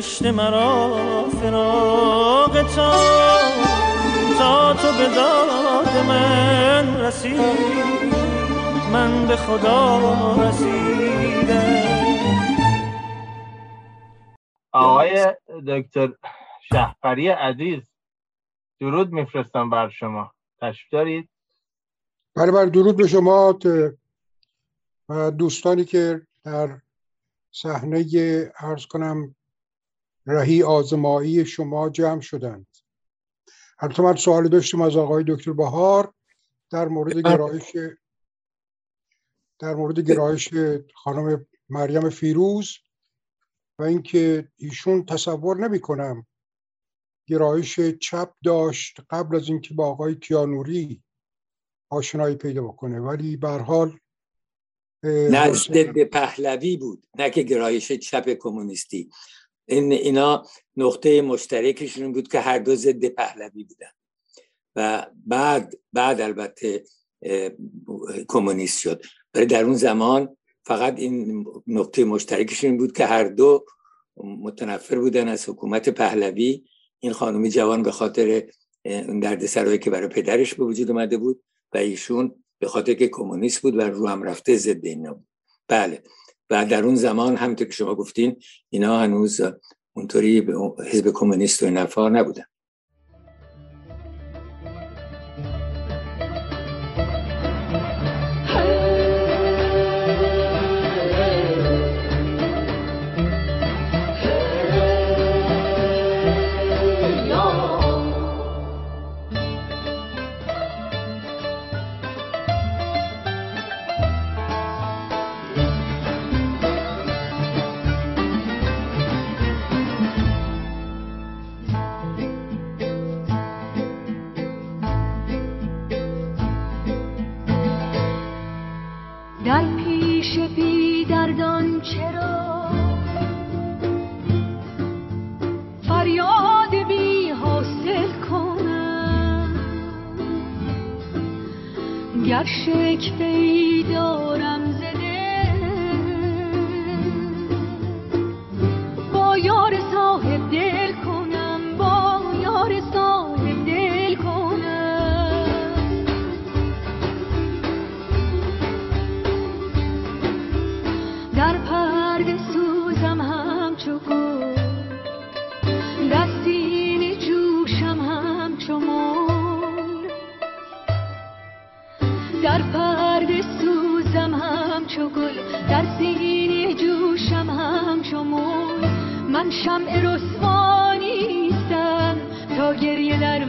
کشت مرا فراغ تا تا تو به داد من رسید من به خدا رسیدم. آقای دکتر شهپری عزیز درود میفرستم بر شما. تشریف دارید؟ بله بله درود به شما و دوستانی که در صحنه ارز کنم رهی آزمایی شما جمع شدند. البته من سوالی داشتم از آقای دکتر بهار در مورد گرایش در مورد گرایش خانم مریم فیروز و اینکه ایشون تصور نمی کنم گرایش چپ داشت قبل از اینکه با آقای کیانوری آشنایی پیدا بکنه. ولی به حال نه ضد پهلوی بود نه که گرایش چپ کمونیستی. این اینا نقطه مشترکشون بود که هر دو ضد پهلوی بودن. و بعد بعد البته کمونیست شد. ولی در اون زمان فقط این نقطه مشترکشون بود که هر دو متنفر بودن از حکومت پهلوی. این خانمی جوان به خاطر اون درد سرایی که برای پدرش به وجود اومده بود و ایشون به خاطر که کمونیست بود و رو هم رفته ضد اینا بود. بله. و در اون زمان همونطور که شما گفتین اینا هنوز اونطوری حزب کمونیست و نفار نبودن. یک شکفه شمع رسوانیستم تا گریه در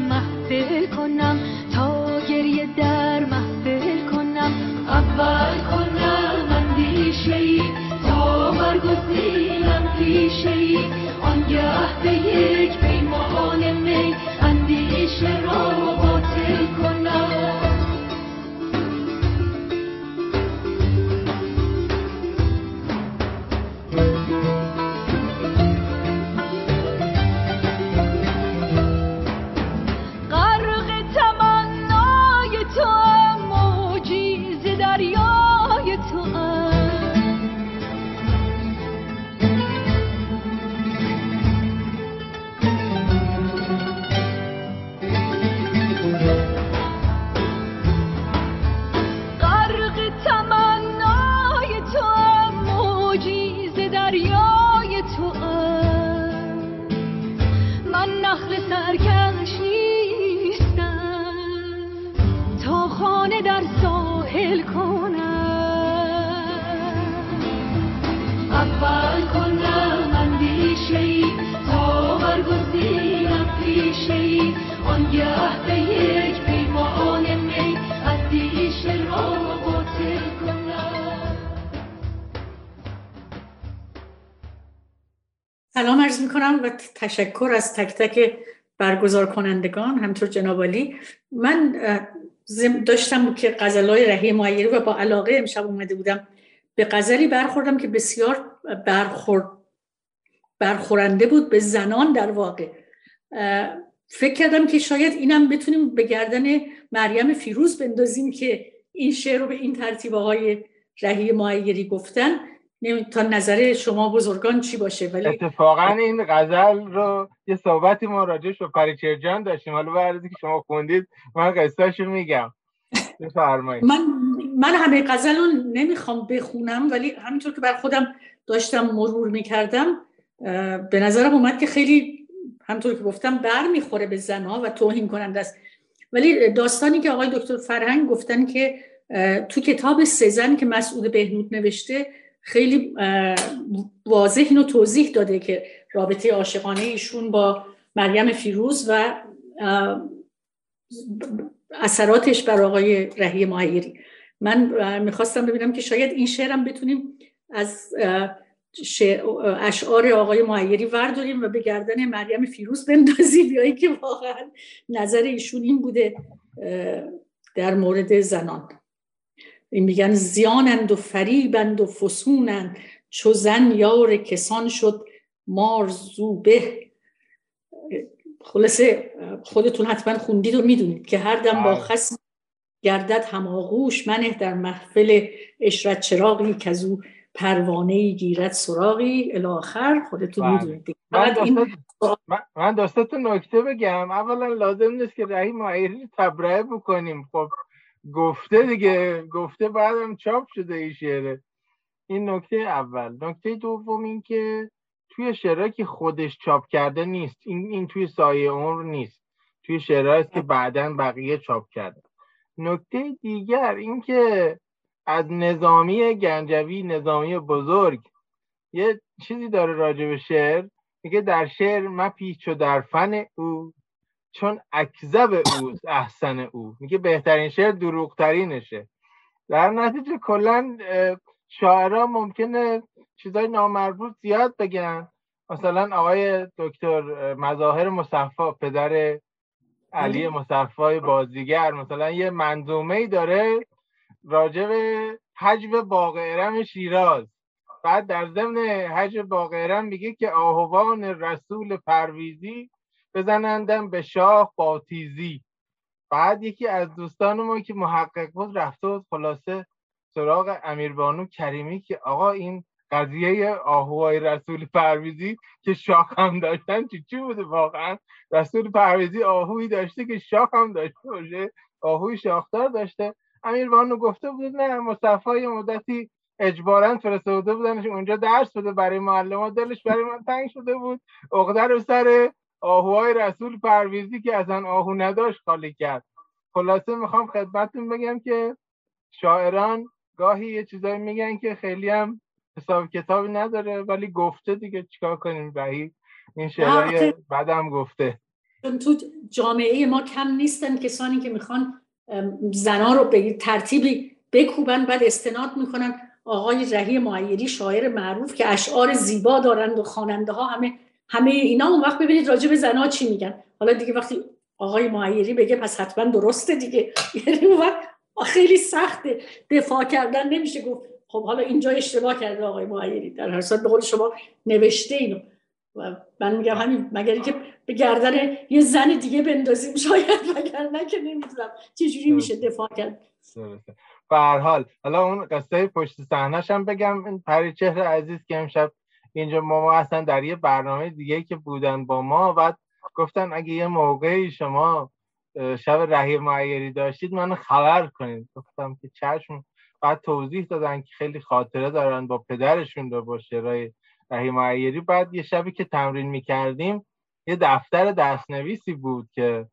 و تشکر از تک تک برگزار کنندگان. همطور جناب علی من داشتم که غزلهای رهی معیری و با علاقه امشب اومده بودم به غزلی برخوردم که بسیار برخورد برخورنده بود به زنان در واقع. فکر کردم که شاید اینم بتونیم به گردن مریم فیروز بندازیم که این شعر رو به این ترتیب آقای رهی معیری گفتن. نمی- تا نظر شما بزرگان چی باشه؟ ولی اتفاقا این غزل رو یه صحبتی ما راجعش با پریچرجان داشتیم. حالا بعد که شما خوندید من قصهشو میگم. بفرمایید. من من همه غزل رو نمی‌خوام بخونم ولی همینطور که بر خودم داشتم مرور می‌کردم به نظرم اومد که خیلی همطور که گفتم بر می‌خوره به زنها و توهین کننده است. ولی داستانی که آقای دکتر فرهنگ گفتن که تو کتاب سزن که مسعود بهنود نوشته خیلی واضح اینو توضیح داده که رابطه عاشقانه ایشون با مریم فیروز و اثراتش بر آقای رهی معیری من می‌خواستم ببینم که شاید این شعرم بتونیم از اشعار آقای معیری ورداریم و به گردن مریم فیروز بندازیم یا اینکه واقعا نظر ایشون این بوده در مورد زنان. این میگن زیانند و فریبند و فسونند چو زن یار کسان شد مار زوبه خلاصه خودتون حتما خوندید و می‌دونید که هر دم با بله. خصم گردد هماغوش منه در محفل اشرت چراغی که از او پروانه ای گیرد سراغی الی آخر خودتون بله. می‌دونید. من این من- داستان نکته بگم اولا لازم نیست که رهی معیری تبرئه بکنیم خب گفته دیگه گفته بعدم چاپ شده این شعره این نکته اول. نکته دوم این که توی شعرهایی که خودش چاپ کرده نیست. این این توی سایه عمر نیست. توی شعرهایی که بعدا بقیه چاپ کرده نکته دیگر این که از نظامی گنجوی نظامی بزرگ یه چیزی داره راجع به شعر. میگه در شعر مپیچ و در فن او. چون اکذب اوست احسن او. میگه بهترین شعر دروغترینشه. در نتیجه کلا شاعرها ممکنه چیزای نامربوط زیاد بگن. مثلا آقای دکتر اه، مظاهر مصفا پدر علی مصفای بازیگر. مثلا یه منظومه ای داره راجع به حجب باغ ارم شیراز. بعد در ضمن حجب باغ ارم میگه که آهوان رسول پرویزی بزنندم به شاه با تیزی بعد یکی از دوستان ما که محقق بود رفته بود خلاصه سراغ امیربانو کریمی که آقا این قضیه آهوهای رسول پرویزی که شاخ هم داشتن چی چی بوده واقعا؟ رسول پرویزی آهویی داشته که شاخ هم داشته باشه آهوی شاخدار داشته. امیربانو گفته بود نه مصطفی مدتی اجبارا فرستاده بودنش اونجا درس بده برای معلمات دلش برای من تنگ شده بود. عقده رو سر آهوهای رسول پرویزی که اصلا آهو نداشت خالی کرد. خلاصه می‌خوام خدمتتون بگم که شاعران گاهی یه چیزایی میگن که خیلی هم حساب کتابی نداره ولی گفته دیگه چیکار کنیم؟ بهی این شعرهای بعدم گفته. تو جامعه ما کم نیستن کسانی که می‌خوان زنا رو به ترتیبی بکوبن بعد استناد می‌کنن. آقای رهی معیری شاعر معروف که اشعار زیبا دارند و خواننده ها همه همه اینا اون وقت ببینید راجع به زنا چی میگن. حالا دیگه وقتی آقای معیری بگه پس حتما درسته دیگه. یعنی اون وقت خیلی سخته. دفاع کردن نمیشه گفت. خب حالا اینجا اشتباه کرده آقای معیری در هر صورت به قول شما نوشته اینو. و من میگم همین مگر که به گردن یه زن دیگه بندازیم شاید مگر نه که نمی‌دونم. چجوری میشه دفاع کرد؟ به هر حال حالا اون قصه پشت صحنه‌ش هم بگم. این پریچهر عزیز که امشب اینجا ما اصلا در یه برنامه دیگه که بودن با ما بعد گفتن اگه یه موقعی شما شب رهی معیری داشتید منو خبر کنید. گفتم که چشم بعد توضیح دادن که خیلی خاطره دارن با پدرشون رو با شعرهای رهی معیری. بعد یه شبی که تمرین می‌کردیم یه دفتر دستنویسی بود که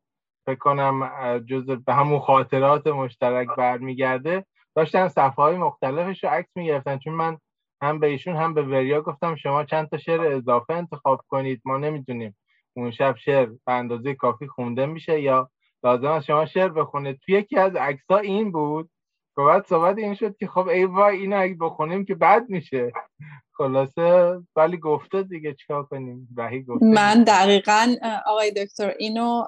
فکر کنم جز به همون خاطرات مشترک برمیگرده داشتن صفحه های مختلفش رو عکس می‌گرفتن. چون من هم به ایشون هم به وریا گفتم شما چند تا شعر اضافه انتخاب کنید. ما نمی‌دونیم اون شب شعر به اندازه کافی خونده میشه یا لازم است شما شعر بخونید. توی یکی از عکس این بود و بعد صحبت این شد که خب ای وای اینو اگه بخونیم که بد میشه. خلاصه ولی گفته دیگه چیکار کنیم؟ وحی گفته من دقیقا آقای دکتر اینو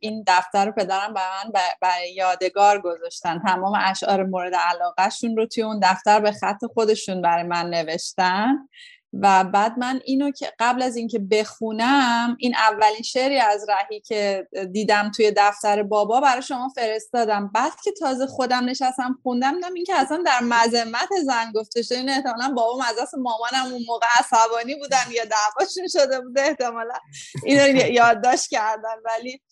این دفتر رو پدرم به من برای یادگار گذاشتن. تمام اشعار مورد علاقهشون رو توی اون دفتر به خط خودشون برای من نوشتن. و بعد من اینو که قبل از اینکه بخونم این اولین شعری از رهی که دیدم توی دفتر بابا برای شما فرستادم. بعد که تازه خودم نشستم خوندم این که اصلا در مذمت زن گفته شده این احتمالا بابا از مامانم اون موقع عصبانی بودن یا دعواشون شده بوده احتمالا. اینو یادداشت کردن ولی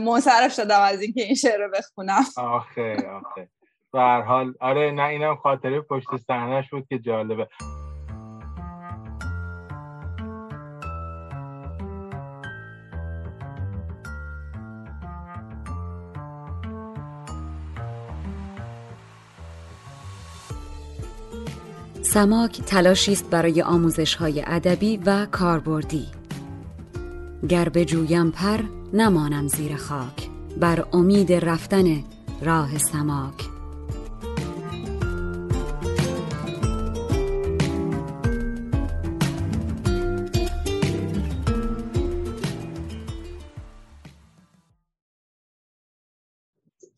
منصرف شدم از اینکه این شعر رو بخونم. آخه آخه. به حال آره نه اینم خاطره پشت صحنهش بود که جالبه. سماک تلاشی است برای آموزش های ادبی و کاربردی. گر جویم پر نمانم زیر خاک. بر امید رفتن راه سماک.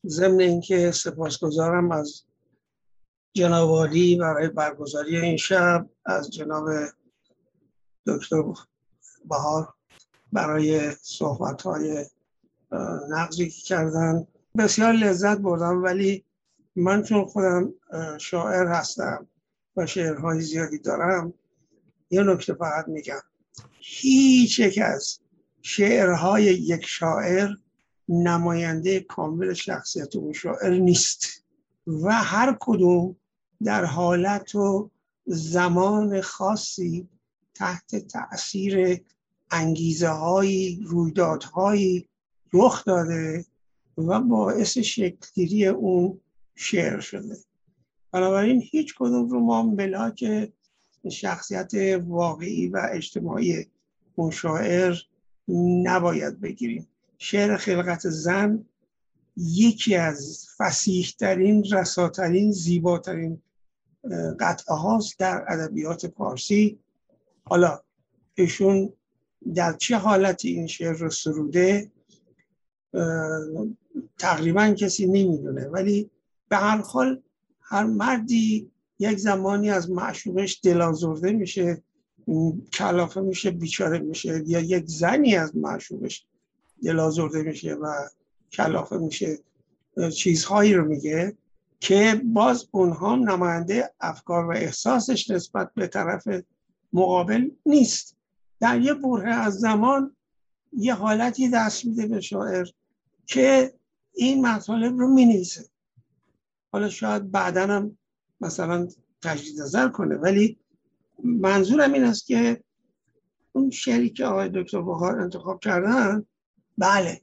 ضمن اینکه سپاسگزارم از جناب برای برگزاری این شب از جناب دکتر بهار برای صحبت های نقضی کردن. بسیار لذت بردم ولی من چون خودم شاعر هستم و شعرهای زیادی دارم یه نکته فقط میگم. هیچ یک از شعرهای یک شاعر نماینده کامل شخصیت اون شاعر نیست و هر کدوم در حالت و زمان خاصی تحت تاثیر انگیزه های رویدادهایی رخ داده و باعث شکلگیری اون شعر شده. بنابراین هیچ کدوم رو ما ملاک شخصیت واقعی و اجتماعی اون شاعر نباید بگیریم. شعر خلقت زن یکی از فسیحترین رساترین زیباترین قطعه هاست در ادبیات پارسی حالا ایشون در چه حالتی این شعر رو سروده؟ تقریبا کسی نمی‌دونه. ولی به هر حال هر مردی یک زمانی از معشوقش دلازرده میشه کلافه میشه بیچاره میشه یا یک زنی از معشوقش دلازرده میشه و کلافه میشه چیزهایی رو میگه. که باز اونها نماینده افکار و احساسش نسبت به طرف مقابل نیست. در یه بره از زمان یه حالتی دست میده به شاعر که این مطالب رو مینیسه حالا شاید بعدا هم مثلا تجدید نظر کنه ولی منظورم این است که اون شعری که آقای دکتر بخار انتخاب کردن بله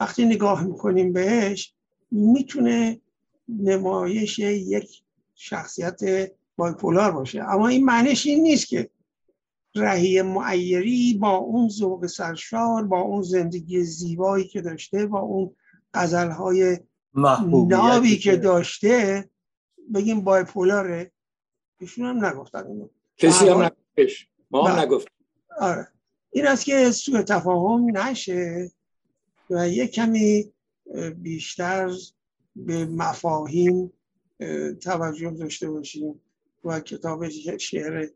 وقتی نگاه می‌کنیم بهش می‌تونه نمایش یک شخصیت بایپولار باشه. اما این معنیش این نیست که رهی معیری با اون ذوق سرشار با اون زندگی زیبایی که داشته با اون غزلهای نابی که داشته. بگیم بایپولاره. ایشون هم نگفتن اینو. کسی هم نگفتش ما هم نگفت آره. این است که سوء تفاهم نشه و یک کمی بیشتر به مفاهیم توجه داشته باشیم و کتاب شعر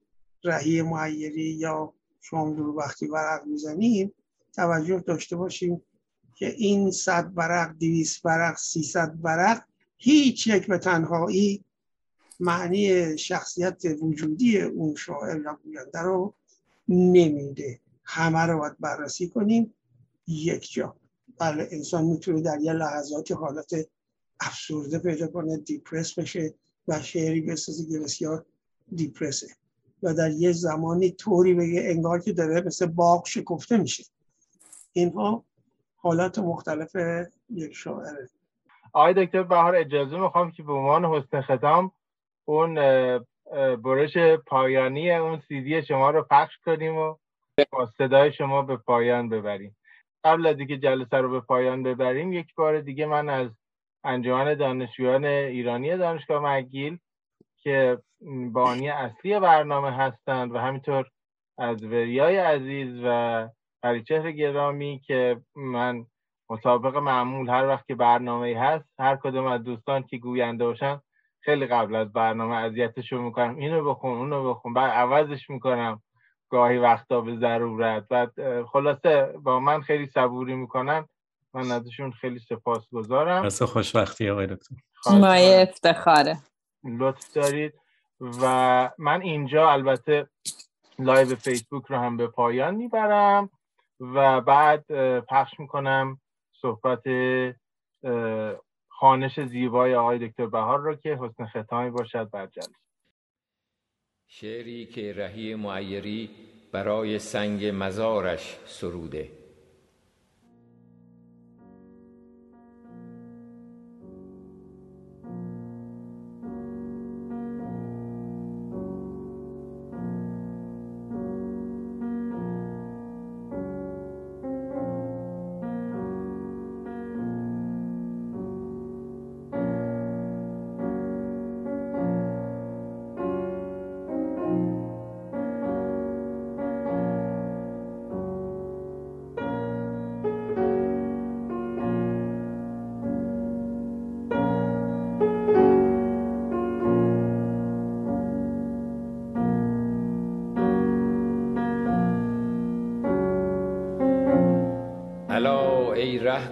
رهی معیری یا شام دور وقتی ورق می‌زنیم توجه داشته باشیم که این صد ورق دویست ورق سیصد ورق هیچ یک به تنهایی معنی شخصیت وجودی اون شاعر یا گوینده رو نمیده. همه رو باید بررسی کنیم یک جا. بله انسان می‌تونه در یه لحظاتی حالت افسرده پیدا کنه دیپرس بشه و شعری بسازه که بسیار دیپرسه. و در یه زمانی طوری بگه انگار که داره مثل باغ شکفته میشه. اینها حالات مختلف یک شاعره. آقای دکتر بهار اجازه می‌خوام که به عنوان حسن ختام اون برش پایانی اون سیدی شما رو پخش کنیم و با صدای شما به پایان ببریم. قبل از اینکه جلسه رو به پایان ببریم یک بار دیگه من از انجمن دانشجویان ایرانی دانشگاه مگیل که بانی اصلی برنامه هستند و همینطور از وریای عزیز و پریچهر گرامی که من مطابق معمول هر وقت که برنامه هست هر کدوم از دوستان که گوینده باشن خیلی قبل از برنامه اذیتشو می‌کنم. اینو بخون اونو بخون. بعد عوضش می‌کنم. گاهی وقتا به ضرورت. و خلاصه با من خیلی صبوری می‌کنن. من ازشون خیلی سپاس گذارم بس خوشبختی آقای دکتر. مایه افتخاره. لطف دارید و من اینجا البته live فیسبوک رو هم به پایان می‌برم و بعد پخش می‌کنم صحبت خوانش زیبای آقای دکتر بهار رو که حسن ختامی باشد بر جلسه. شعری که رهی معیری برای سنگ مزارش سروده.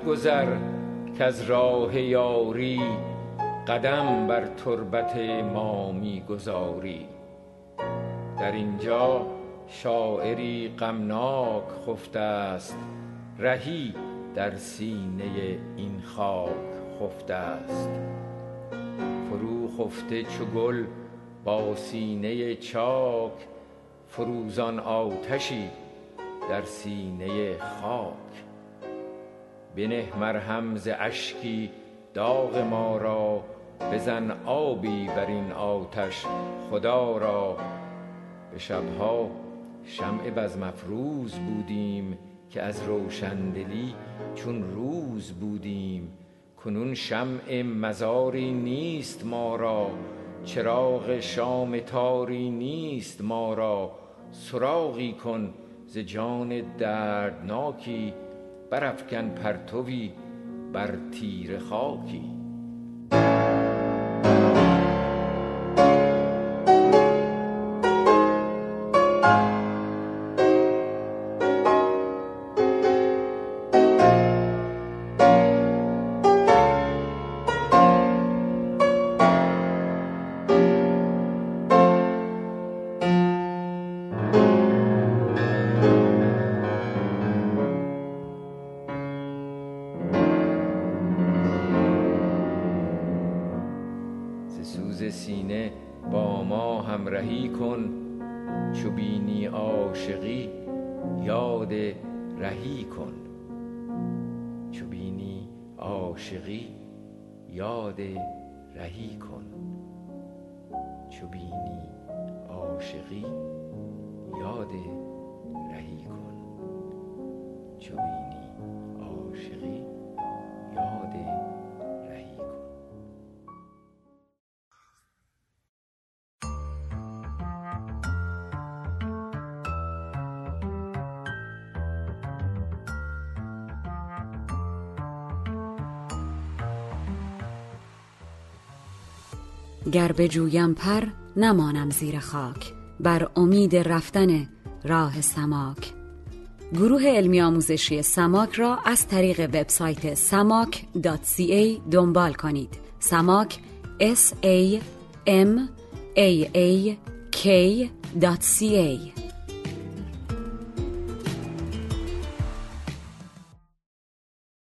گذر که از راه یاری قدم بر تربت ما می‌گذاری در اینجا شاعری غمناک خفته است رهی در سینه این خاک خفته است. فرو خفته چو گل با سینه چاک فروزان آتشی در سینه خاک بنه مرهم ز اشکی داغ ما را بزن آبی بر این آتش خدا را. به شبها شمع بزم افروز بودیم که از روشندلی چون روز بودیم. کنون شمع مزاری نیست ما را چراغ شام تاری نیست ما را. سراغی کن ز جان دردناکی برافکن پرتوی بر تیر خاکی. یاد رهی کن. چوبینی عاشقی یاد گر بجویم پر نمانم زیر خاک بر امید رفتن راه سماک. گروه علمی آموزشی سماک را از طریق وبسایت samak.ca دنبال کنید. سماک s a m a a k.ca